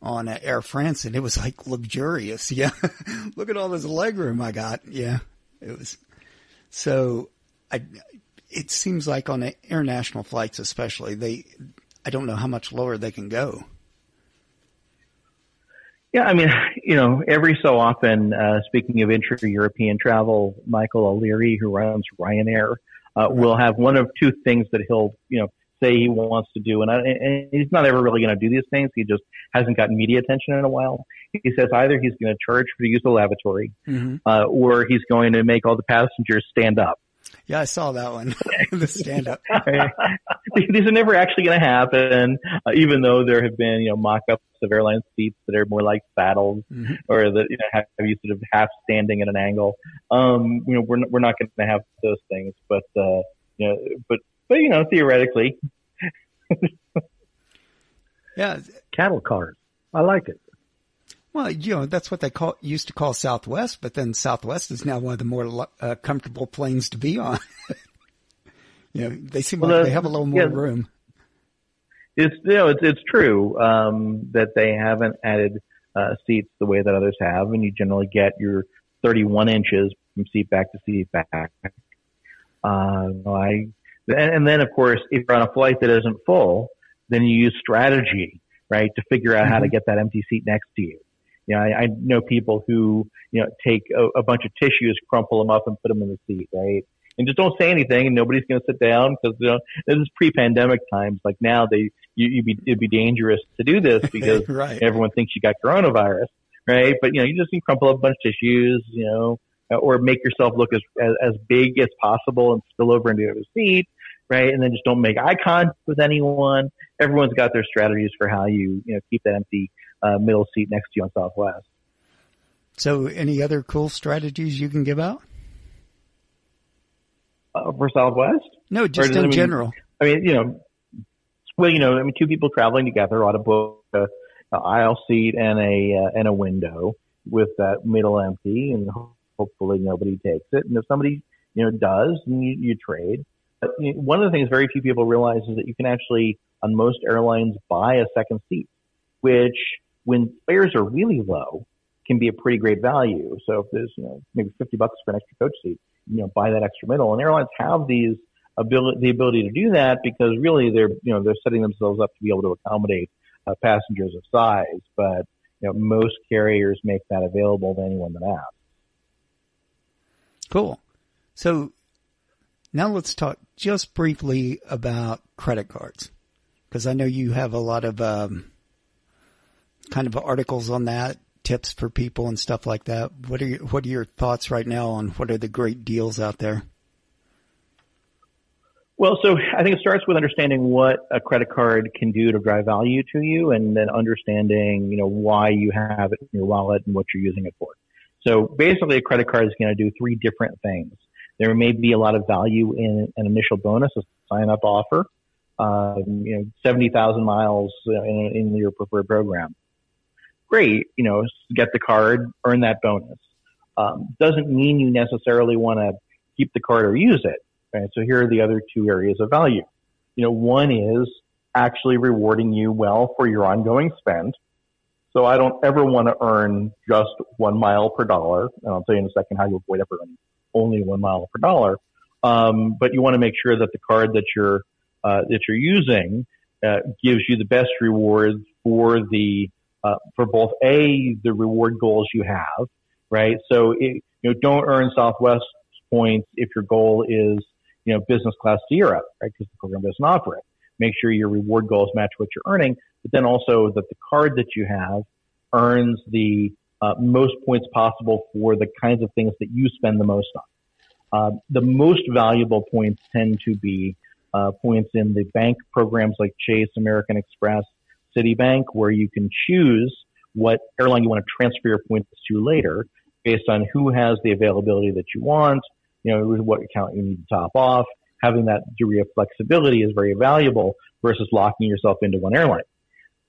on Air France and it was like luxurious. Yeah. Look at all this leg room I got. Yeah. It was so I, it seems like on international flights, especially, they, I don't know how much lower they can go. Yeah, I mean, you know, every so often, uh, speaking of intra-European travel, Michael O'Leary, who runs Ryanair, uh, will have one of two things that he'll, you know, say he wants to do, and, I, and he's not ever really going to do these things. He just hasn't gotten media attention in a while. He says either he's going to charge for the use of the lavatory, mm-hmm. uh, or he's going to make all the passengers stand up. Yeah, I saw that one. the stand up. These are never actually going to happen, uh, even though there have been, you know, mock ups of airline seats that are more like saddles mm-hmm. or that, you know, have you sort of half standing at an angle. Um, you know, we're, we're not going to have those things, but, uh, you know, but, but, you know, theoretically. yeah. Cattle cars. I like it. Well, you know, that's what they call, used to call Southwest, but then Southwest is now one of the more uh, comfortable planes to be on. you know, they seem well, like they have a little more yeah, room. It's, you know, it's, it's true, um, that they haven't added, uh, seats the way that others have, and you generally get your 31 inches from seat back to seat back. Uh, I, and, then of course, if you're on a flight that isn't full, then you use strategy, right, to figure out mm-hmm. how to mm-hmm. get that empty seat next to you. You know, I, I know people who, you know, take a, a bunch of tissues, crumple them up and put them in the seat, right? And just don't say anything and nobody's going to sit down because, you know, this is pre-pandemic times. Like now they, you, you'd be, it'd be dangerous to do this because right. everyone thinks you got coronavirus, right? But, you know, you just can crumple up a bunch of tissues, you know, or make yourself look as, as, as big as possible and spill over into the seat, right? And then just don't make eye contact with anyone. Everyone's got their strategies for how you, you know, keep that empty uh, middle seat next to you on Southwest. So, any other cool strategies you can give out? Uh, for Southwest? No, just in I mean, general. I mean, you know, well, you know, I mean, two people traveling together ought to book a, a aisle seat and a uh, and a window with that middle empty, and hopefully nobody takes it. And if somebody, you know, does, then you, you trade. But you know, one of the things very few people realize is that you can actually, on most airlines, buy a second seat, which when fares are really low, can be a pretty great value. So if there's, you know, maybe 50 bucks for an extra coach seat, you know, buy that extra middle. And airlines have these ability, the ability to do that because really they're, you know, they're setting themselves up to be able to accommodate uh, passengers of size. But, you know, most carriers make that available to anyone that asks. Cool. So now let's talk just briefly about credit cards because I know you have a lot of um, kind of articles on that, tips for people and stuff like that. What are your, what are your thoughts right now on what are the great deals out there? Well, so I think it starts with understanding what a credit card can do to drive value to you and then understanding, you know, why you have it in your wallet and what you're using it for. So basically a credit card is going to do three different things. There may be a lot of value in an initial bonus, a sign up offer, um, you know, 70,000 miles in, in your preferred program. Great, you know, get the card, earn that bonus. Um, doesn't mean you necessarily want to keep the card or use it Right? So here are the other two areas of value. You know, one is actually rewarding you well for your ongoing spend. So I don't ever want to earn just one mile per dollar. And I'll tell you in a second how you avoid ever earning only one mile per dollar. Um, but you want to make sure that the card that you're uh, that you're using uh, gives you the best rewards for the uh, for both a the reward goals you have, right? So it, you know, don't earn Southwest points if your goal is you know, business class to Europe, right? Because the program doesn't offer it. Make sure your reward goals match what you're earning, but then also that the card that you have earns the uh, most points possible for the kinds of things that you spend the most on. Uh, the most valuable points tend to be uh, points in the bank programs like Chase, American Express, Citibank, where you can choose what airline you want to transfer your points to later based on who has the availability that you want, you know, what account you need to top off. Having that degree of flexibility is very valuable versus locking yourself into one airline.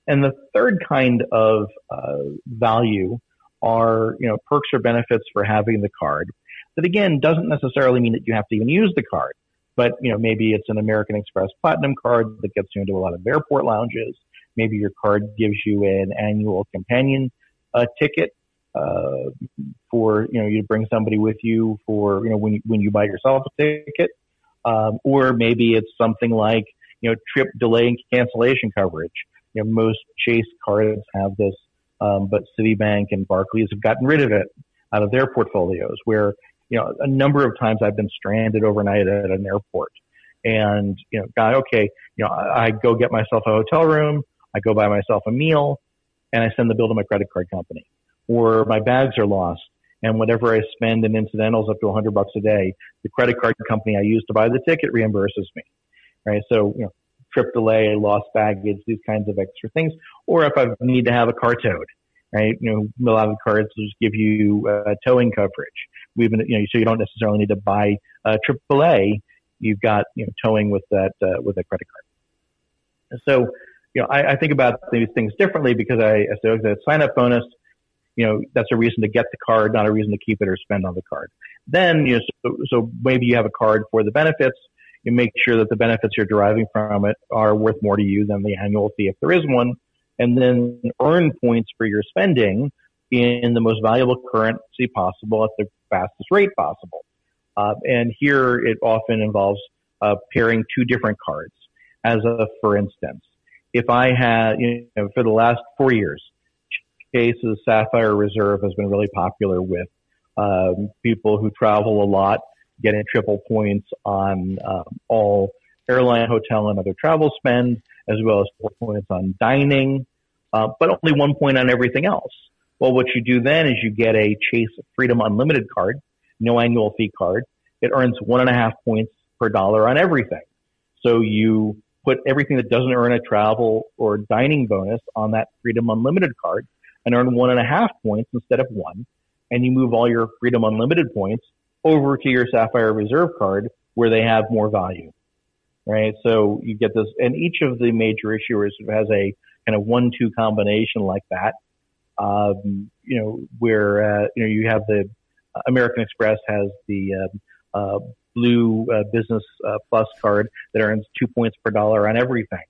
And the third kind of uh, value are, you know, perks or benefits for having the card. That again doesn't necessarily mean that you have to even use the card, but you know, maybe it's an American Express Platinum card that gets you into a lot of airport lounges. Maybe your card gives you an annual companion uh, ticket uh, for you know you bring somebody with you for you know when you, when you buy yourself a ticket, um, or maybe it's something like you know trip delay and cancellation coverage. You know most Chase cards have this, um, but Citibank and Barclays have gotten rid of it out of their portfolios. Where you know a number of times I've been stranded overnight at an airport, and you know, guy, okay, you know I, I go get myself a hotel room, I go buy myself a meal, and I send the bill to my credit card company or my bags are lost and whatever I spend in incidentals up to 100 bucks a day, the credit card company I use to buy the ticket reimburses me. Right? So, you know, trip delay, lost baggage, these kinds of extra things. Or if I need to have a car towed, right? You know, a lot of the cards just give you uh, towing coverage. We've been, you know, so you don't necessarily need to buy uh, AAA. You've got, you know, towing with that, uh, with a credit card. So, you know, I, I think about these things differently because I, so the sign up bonus, you know, that's a reason to get the card, not a reason to keep it or spend on the card. Then, you know, so, so maybe you have a card for the benefits. You make sure that the benefits you're deriving from it are worth more to you than the annual fee if there is one. And then earn points for your spending in the most valuable currency possible at the fastest rate possible. Uh, and here it often involves uh, pairing two different cards. As a, for instance, if I had, you know, for the last four years, Chase's, Sapphire Reserve has been really popular with um, people who travel a lot, getting triple points on um, all airline, hotel, and other travel spend, as well as four points on dining, uh, but only one point on everything else. Well, what you do then is you get a Chase Freedom Unlimited card, no annual fee card. It earns one and a half points per dollar on everything. So you put everything that doesn't earn a travel or dining bonus on that Freedom Unlimited card and earn one and a half points instead of one. And you move all your Freedom Unlimited points over to your Sapphire Reserve card where they have more value. Right. So you get this, and each of the major issuers has a kind of one-two combination like that. Um, you know, where uh, you know you have the uh, American Express has the uh, uh, blue uh, business uh, plus card that earns two points per dollar on everything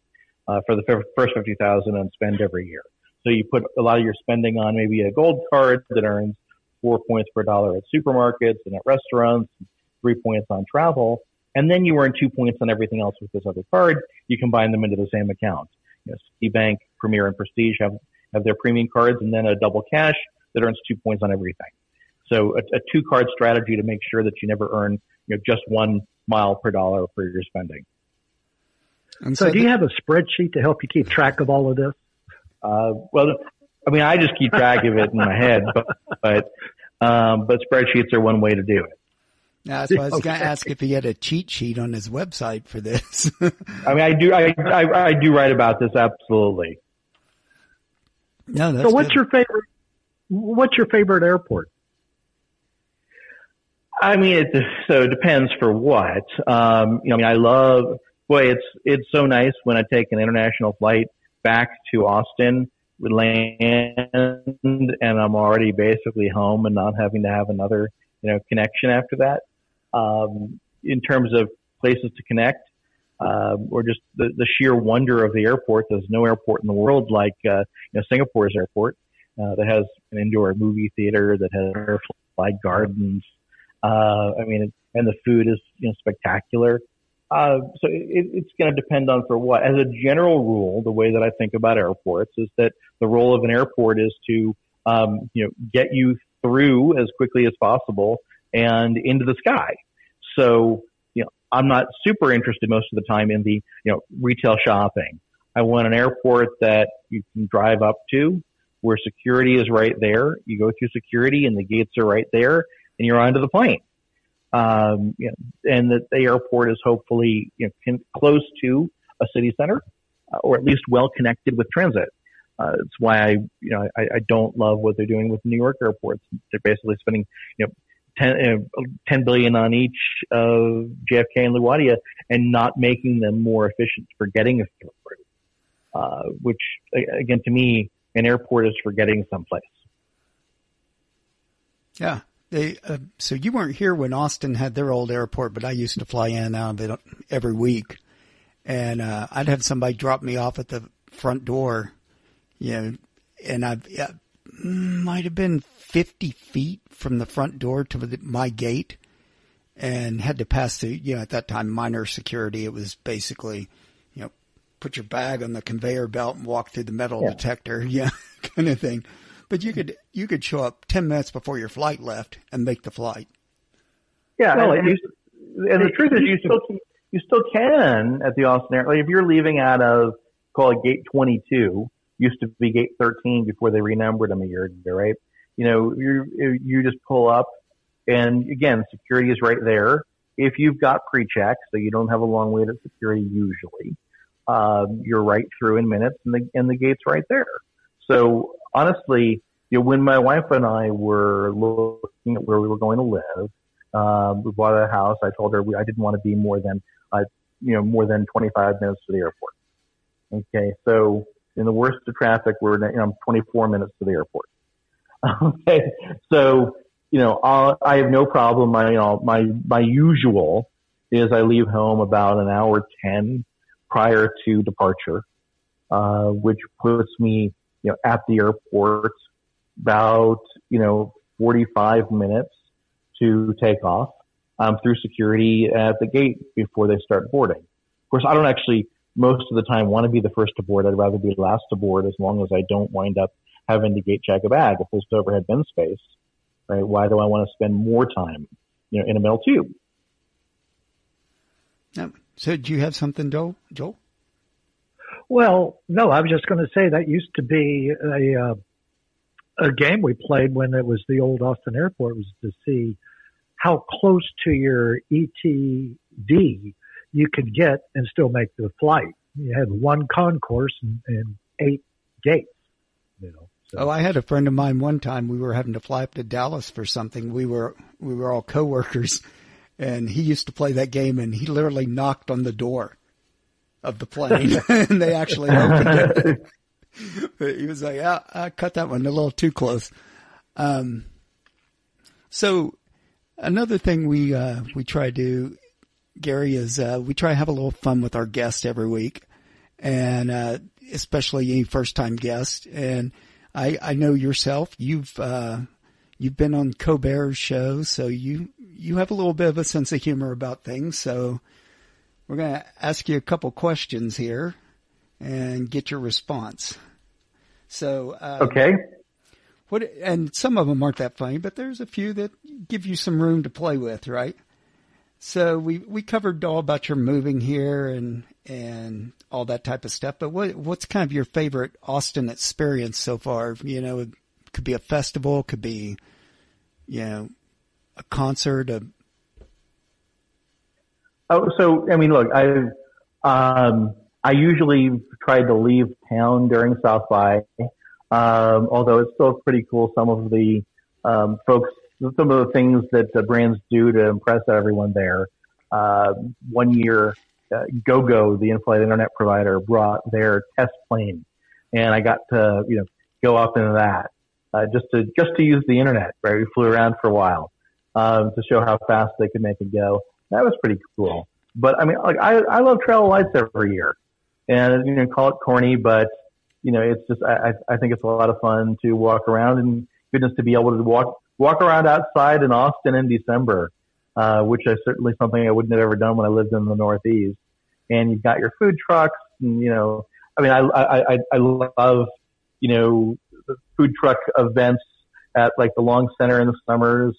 uh, for the f- first 50,000 and spend every year. So you put a lot of your spending on maybe a gold card that earns four points per dollar at supermarkets and at restaurants, three points on travel, and then you earn two points on everything else with this other card. You combine them into the same account. You know, Premier, and Prestige have, have their premium cards and then a double cash that earns two points on everything. So a, a two card strategy to make sure that you never earn you know, just one mile per dollar for your spending. And so, so do you have a spreadsheet to help you keep track of all of this? Uh, well, I mean, I just keep track of it in my head, but but, um, but spreadsheets are one way to do it. that's why I was okay. going to ask if he had a cheat sheet on his website for this. I mean, I do, I, I, I, do write about this absolutely. No, so what's good. your favorite? What's your favorite airport? I mean, it so it depends for what. Um, you know, I mean, I love. Boy, it's it's so nice when I take an international flight back to Austin, land, and I'm already basically home and not having to have another you know connection after that. Um, in terms of places to connect, um, or just the, the sheer wonder of the airport. There's no airport in the world like uh, you know Singapore's airport uh, that has an indoor movie theater that has butterfly gardens uh, I mean, and the food is you know spectacular. Uh, so it, it's going to depend on for what. As a general rule, the way that I think about airports is that the role of an airport is to um, you know get you through as quickly as possible and into the sky. So you know, I'm not super interested most of the time in the you know retail shopping. I want an airport that you can drive up to, where security is right there. You go through security and the gates are right there and you're onto the plane. Um, you know, and that the airport is hopefully you know, can, close to a city center, uh, or at least well connected with transit. Uh, it's why I, you know, I, I don't love what they're doing with New York airports. They're basically spending, you know, 10, uh, 10 billion on each of JFK and LaGuardia and not making them more efficient for getting a through. Uh, which again, to me, an airport is for getting someplace. Yeah. They, uh, so you weren't here when Austin had their old airport, but I used to fly in and out of it every week. And, uh, I'd have somebody drop me off at the front door, you know, and I uh, might have been 50 feet from the front door to the, my gate and had to pass through, you know, at that time, minor security. It was basically, you know, put your bag on the conveyor belt and walk through the metal yeah. detector, yeah, kind of thing. But you could you could show up ten minutes before your flight left and make the flight. Yeah, well, and, you, and the truth is, you still can, you still can at the Austin Air. Like if you're leaving out of call it Gate 22, used to be Gate 13 before they renumbered them a year ago, right? You know, you you just pull up, and again, security is right there. If you've got pre-check, so you don't have a long wait at security usually, um, you're right through in minutes, and the and the gate's right there. So honestly, you know, when my wife and I were looking at where we were going to live, um, we bought a house. I told her we, I didn't want to be more than, uh, you know, more than 25 minutes to the airport. Okay. So in the worst of traffic, we're, you know, 24 minutes to the airport. okay. So, you know, I'll, I have no problem. My, you know, my, my usual is I leave home about an hour 10 prior to departure, uh, which puts me you know, at the airport about, you know, 45 minutes to take off, um, through security at the gate before they start boarding. Of course, I don't actually most of the time want to be the first to board. I'd rather be the last to board as long as I don't wind up having to gate check a bag if there's overhead bin space, right? Why do I want to spend more time, you know, in a middle tube? Yeah. So do you have something, Joe? Joel? Well, no, I was just going to say that used to be a uh, a game we played when it was the old Austin Airport was to see how close to your ETD you could get and still make the flight. You had one concourse and, and eight gates, you know. So. Oh, I had a friend of mine one time. We were having to fly up to Dallas for something. We were we were all coworkers, and he used to play that game. And he literally knocked on the door of the plane, and they actually opened it. but he was like, "Yeah, I cut that one a little too close." Um, so another thing we uh, we try to do, Gary, is uh, we try to have a little fun with our guests every week, and uh, especially any first time guest. And I, I know yourself. You've uh, you've been on Colbert's show, so you you have a little bit of a sense of humor about things. So we're going to ask you a couple questions here and get your response. So um, okay, what? And some of them aren't that funny, but there's a few that give you some room to play with, right? So we we covered all about your moving here and and all that type of stuff. But what what's kind of your favorite Austin experience so far? You know, it could be a festival, could be you know a concert. A... Oh, so I mean, look, I um, I usually try to leave town during South by, um, although it's still pretty cool. Some of the um, folks some of the things that the brands do to impress everyone there. Uh, one year, uh, GoGo, the in-flight internet provider, brought their test plane, and I got to you know go up into that uh, just to just to use the internet. Right, we flew around for a while um, to show how fast they could make it go. That was pretty cool. But I mean, like I I love Trail of Lights every year, and you know call it corny, but you know it's just I I think it's a lot of fun to walk around and goodness to be able to walk walk around outside in Austin in December, uh, which is certainly something I wouldn't have ever done when I lived in the Northeast. And you've got your food trucks, and you know, I mean, I I I, I love you know food truck events at like the Long Center in the summers,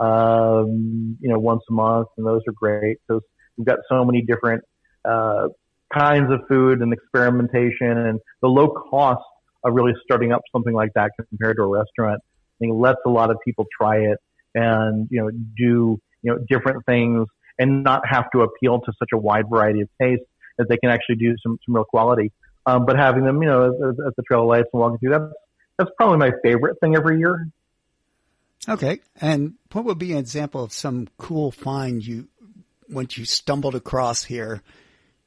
um, you know, once a month, and those are great because we've got so many different uh, kinds of food and experimentation, and the low cost of really starting up something like that compared to a restaurant I think lets a lot of people try it and, you know, do, you know, different things and not have to appeal to such a wide variety of tastes that they can actually do some, some real quality. Um, but having them, you know, as, as the trail of lights and walking through, that's, that's probably my favorite thing every year. Okay. And what would be an example of some cool find you, once you stumbled across here,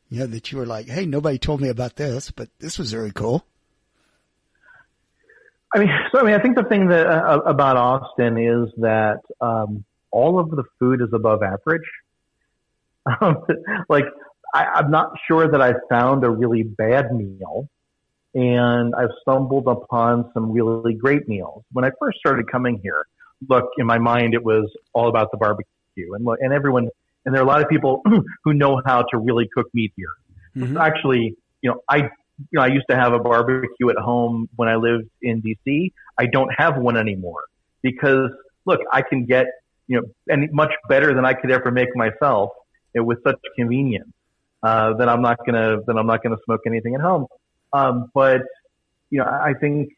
you know, that you were like, Hey, nobody told me about this, but this was very cool. I mean, so I mean, I think the thing that uh, about Austin is that um, all of the food is above average. Um, like, I, I'm not sure that I found a really bad meal, and I've stumbled upon some really great meals. When I first started coming here, look, in my mind, it was all about the barbecue, and and everyone, and there are a lot of people who know how to really cook meat here. Mm-hmm. Actually, you know, I you know, I used to have a barbecue at home when I lived in DC. I don't have one anymore because look, I can get, you know, and much better than I could ever make myself you know, with such convenience, uh, that I'm not gonna, that I'm not gonna smoke anything at home. Um, but, you know, I think,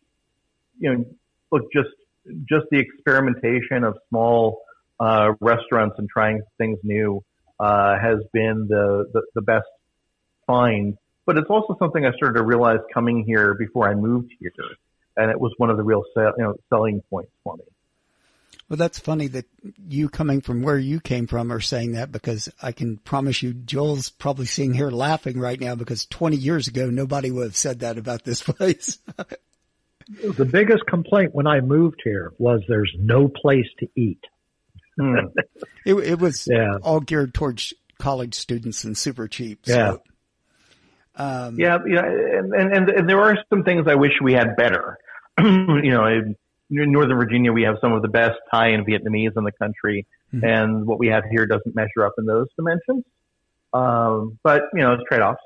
you know, look, just, just the experimentation of small, uh, restaurants and trying things new, uh, has been the, the, the best find but it's also something I started to realize coming here before I moved here, and it was one of the real sell, you know, selling points for me. Well, that's funny that you coming from where you came from are saying that because I can promise you, Joel's probably sitting here laughing right now because 20 years ago, nobody would have said that about this place. The biggest complaint when I moved here was there's no place to eat. Hmm. it, it, was yeah. all geared towards college students and super cheap. So. Yeah. Um, yeah, yeah, and, and, and there are some things I wish we had better. you know, in, Northern Virginia, we have some of the best Thai and Vietnamese in the country, mm-hmm. and what we have here doesn't measure up in those dimensions. Um, but you know, it's trade offs.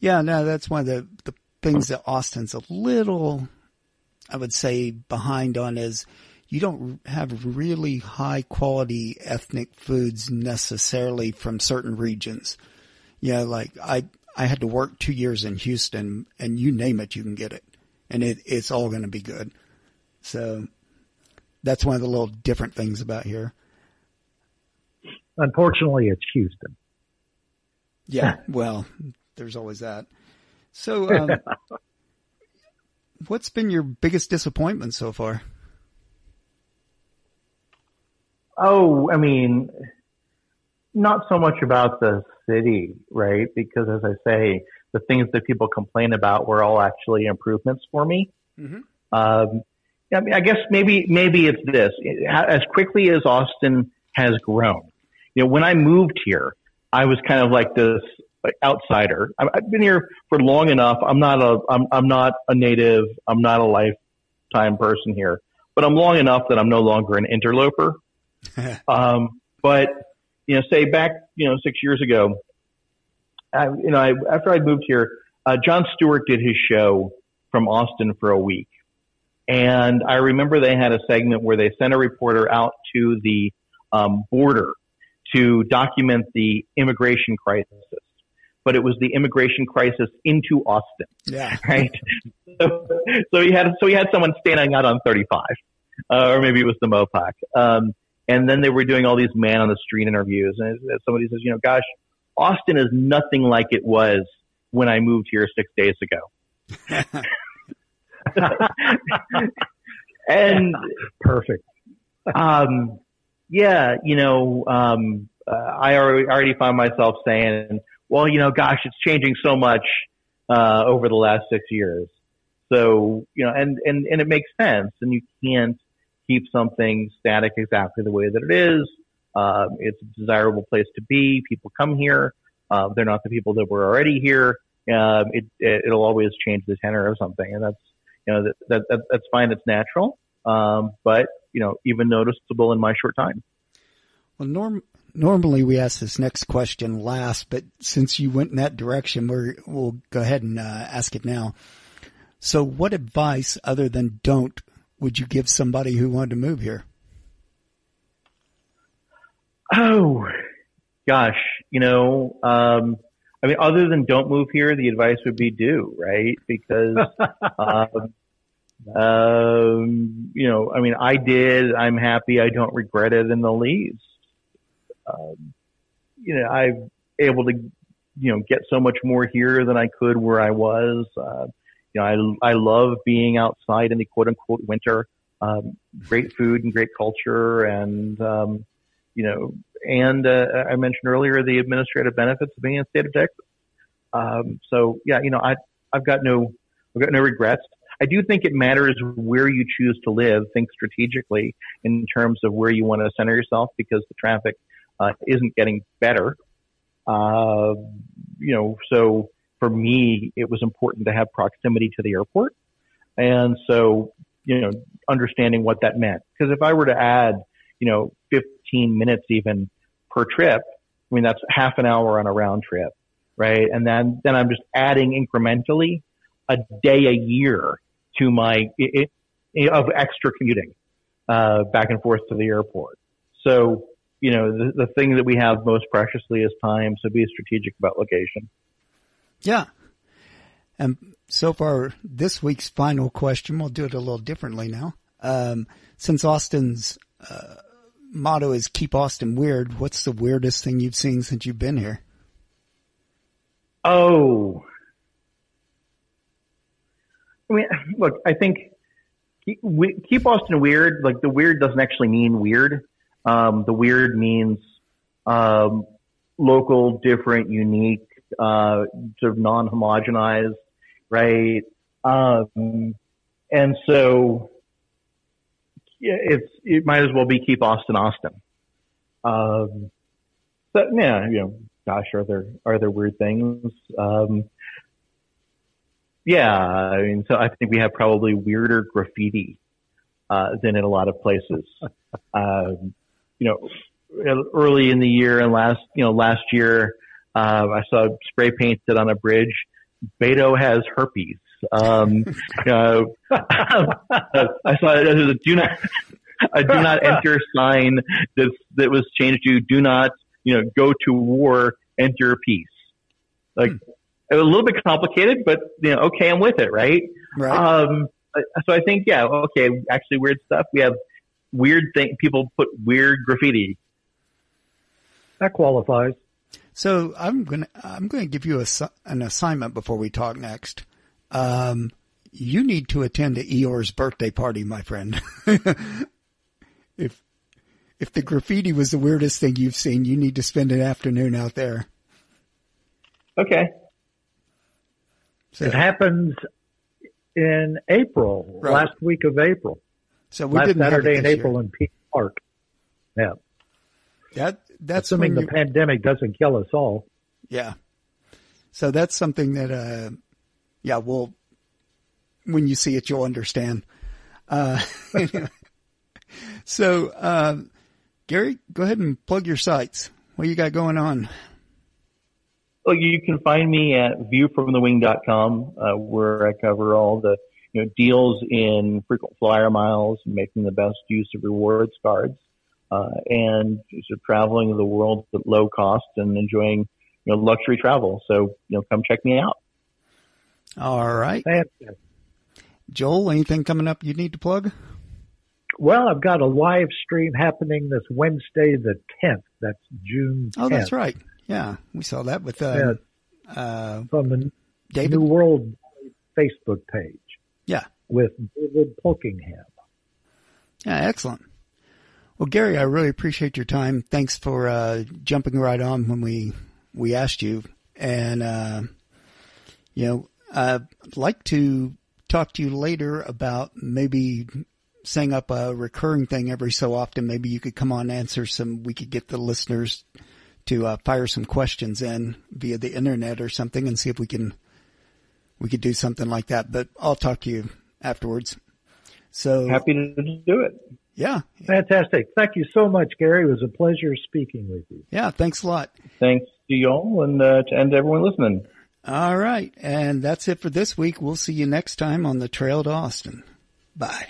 Yeah, no, that's one of the the things that Austin's a little, I would say, behind on is you don't have really high quality ethnic foods necessarily from certain regions. Yeah, like I I had to work two years in Houston and you name it, you can get it and it, it's all going to be good. So that's one of the little different things about here. Unfortunately, it's Houston. Yeah, well, there's always that. So, um, what's been your biggest disappointment so far? Oh, I mean, not so much about the city, right? Because as I say, the things that people complain about were all actually improvements for me. Mm-hmm. Um, I mean, I guess maybe maybe it's this: as quickly as Austin has grown. You know, when I moved here, I was kind of like this like outsider. I've been here for long enough. I'm not a I'm I'm not a native. I'm not a lifetime person here, but I'm long enough that I'm no longer an interloper. um, but you know, say back you know six years ago, I, you know, I, after I moved here, uh, Jon Stewart did his show from Austin for a week, and I remember they had a segment where they sent a reporter out to the um, border to document the immigration crisis. But it was the immigration crisis into Austin. Yeah. Right. so, so he had so he had someone standing out on 35, uh, or maybe it was the MoPac. Um, and then they were doing all these man on the street interviews, and somebody says, you know, gosh, Austin is nothing like it was when I moved here six days ago. and perfect. Um, yeah, you know, um, uh, I already, already find myself saying, well, you know, gosh, it's changing so much, uh, over the last six years. So, you know, and, and, and it makes sense and you can't keep something static exactly the way that it is. Uh, it's a desirable place to be. People come here. Uh, they're not the people that were already here. Um, it, it, will always change the tenor of something. And that's, you know, that, that, that that's fine. It's natural. Um, but, you know, even noticeable in my short time. Well, norm, normally we ask this next question last, but since you went in that direction, we will go ahead and uh, ask it now. So what advice other than don't would you give somebody who wanted to move here? Oh, gosh, you know, um, I mean, other than don't move here, the advice would be do, right? Because, um, um, you know, I mean, I did. I'm happy. I don't regret it in the least. Um, you know, I'm able to, you know, get so much more here than I could where I was. Uh, you know, I, I love being outside in the quote unquote winter. Um, great food and great culture and, um, you know, and, uh, I mentioned earlier the administrative benefits of being in the state of Texas. Um, so yeah, you know, I, I've got no, I've got no regrets. I do think it matters where you choose to live. Think strategically in terms of where you want to center yourself because the traffic uh, isn't getting better. Uh, you know, so for me, it was important to have proximity to the airport. And so, you know, understanding what that meant. Because if I were to add, you know, 15 minutes even per trip, I mean, that's half an hour on a round trip, right? And then, then I'm just adding incrementally a day a year to my, it, it, of extra commuting, uh, back and forth to the airport. So, you know, the, the thing that we have most preciously is time. So be strategic about location. Yeah. And so far, this week's final question, we'll do it a little differently now. Um, since Austin's uh, motto is keep Austin weird, what's the weirdest thing you've seen since you've been here? Oh, I mean, look, I think keep, keep Austin weird. Like the weird doesn't actually mean weird. Um, the weird means um, local, different, unique, uh, sort of non-homogenized, right? Um, and so yeah, it's it might as well be keep Austin Austin. Um, but yeah, you know, gosh, are there are there weird things? Um, yeah, I mean, so I think we have probably weirder graffiti uh, than in a lot of places. um, you know, early in the year and last, you know, last year, uh, I saw spray painted on a bridge. Beto has herpes. Um, uh, I saw it as a do not, a do not enter sign that, that was changed to do not, you know, go to war, enter peace. Like, hmm. it was a little bit complicated, but, you know, okay, I'm with it, right? Right. Um, so I think, yeah, okay, actually weird stuff. We have weird thing, people put weird graffiti That qualifies. So I'm gonna I'm gonna give you a, an assignment before we talk next. Um, you need to attend to Eeyore's birthday party, my friend. if if the graffiti was the weirdest thing you've seen, you need to spend an afternoon out there. Okay. So, it happens in April, right. last week of April. So we last didn't Saturday in year. April in Pease Park. Yeah. That that's assuming the pandemic doesn't kill us all. Yeah. So that's something that uh yeah, well when you see it you'll understand. Uh so uh Gary, go ahead and plug your sites. What you got going on? Well, you can find me at viewfromthewing.com, uh, where I cover all the you know deals in frequent flyer miles, making the best use of rewards cards, uh, and sort of traveling the world at low cost and enjoying you know luxury travel. So you know, come check me out. All right, Joel. Anything coming up you need to plug? Well, I've got a live stream happening this Wednesday, the 10th. That's June 10th. Oh, that's right. Yeah, we saw that with uh, yeah. uh, from the David? New World Facebook page. Yeah, with David Polkingham. Yeah, excellent. Well, Gary, I really appreciate your time. Thanks for uh, jumping right on when we we asked you, and uh, you know, I'd like to talk to you later about maybe setting up a recurring thing every so often. Maybe you could come on and answer some. We could get the listeners to uh, fire some questions in via the internet or something and see if we can we could do something like that. But I'll talk to you afterwards. So happy to do it. Yeah. Fantastic. Thank you so much, Gary. It was a pleasure speaking with you. Yeah. Thanks a lot. Thanks to y'all and, uh, to, and to everyone listening. All right. And that's it for this week. We'll see you next time on the trail to Austin. Bye.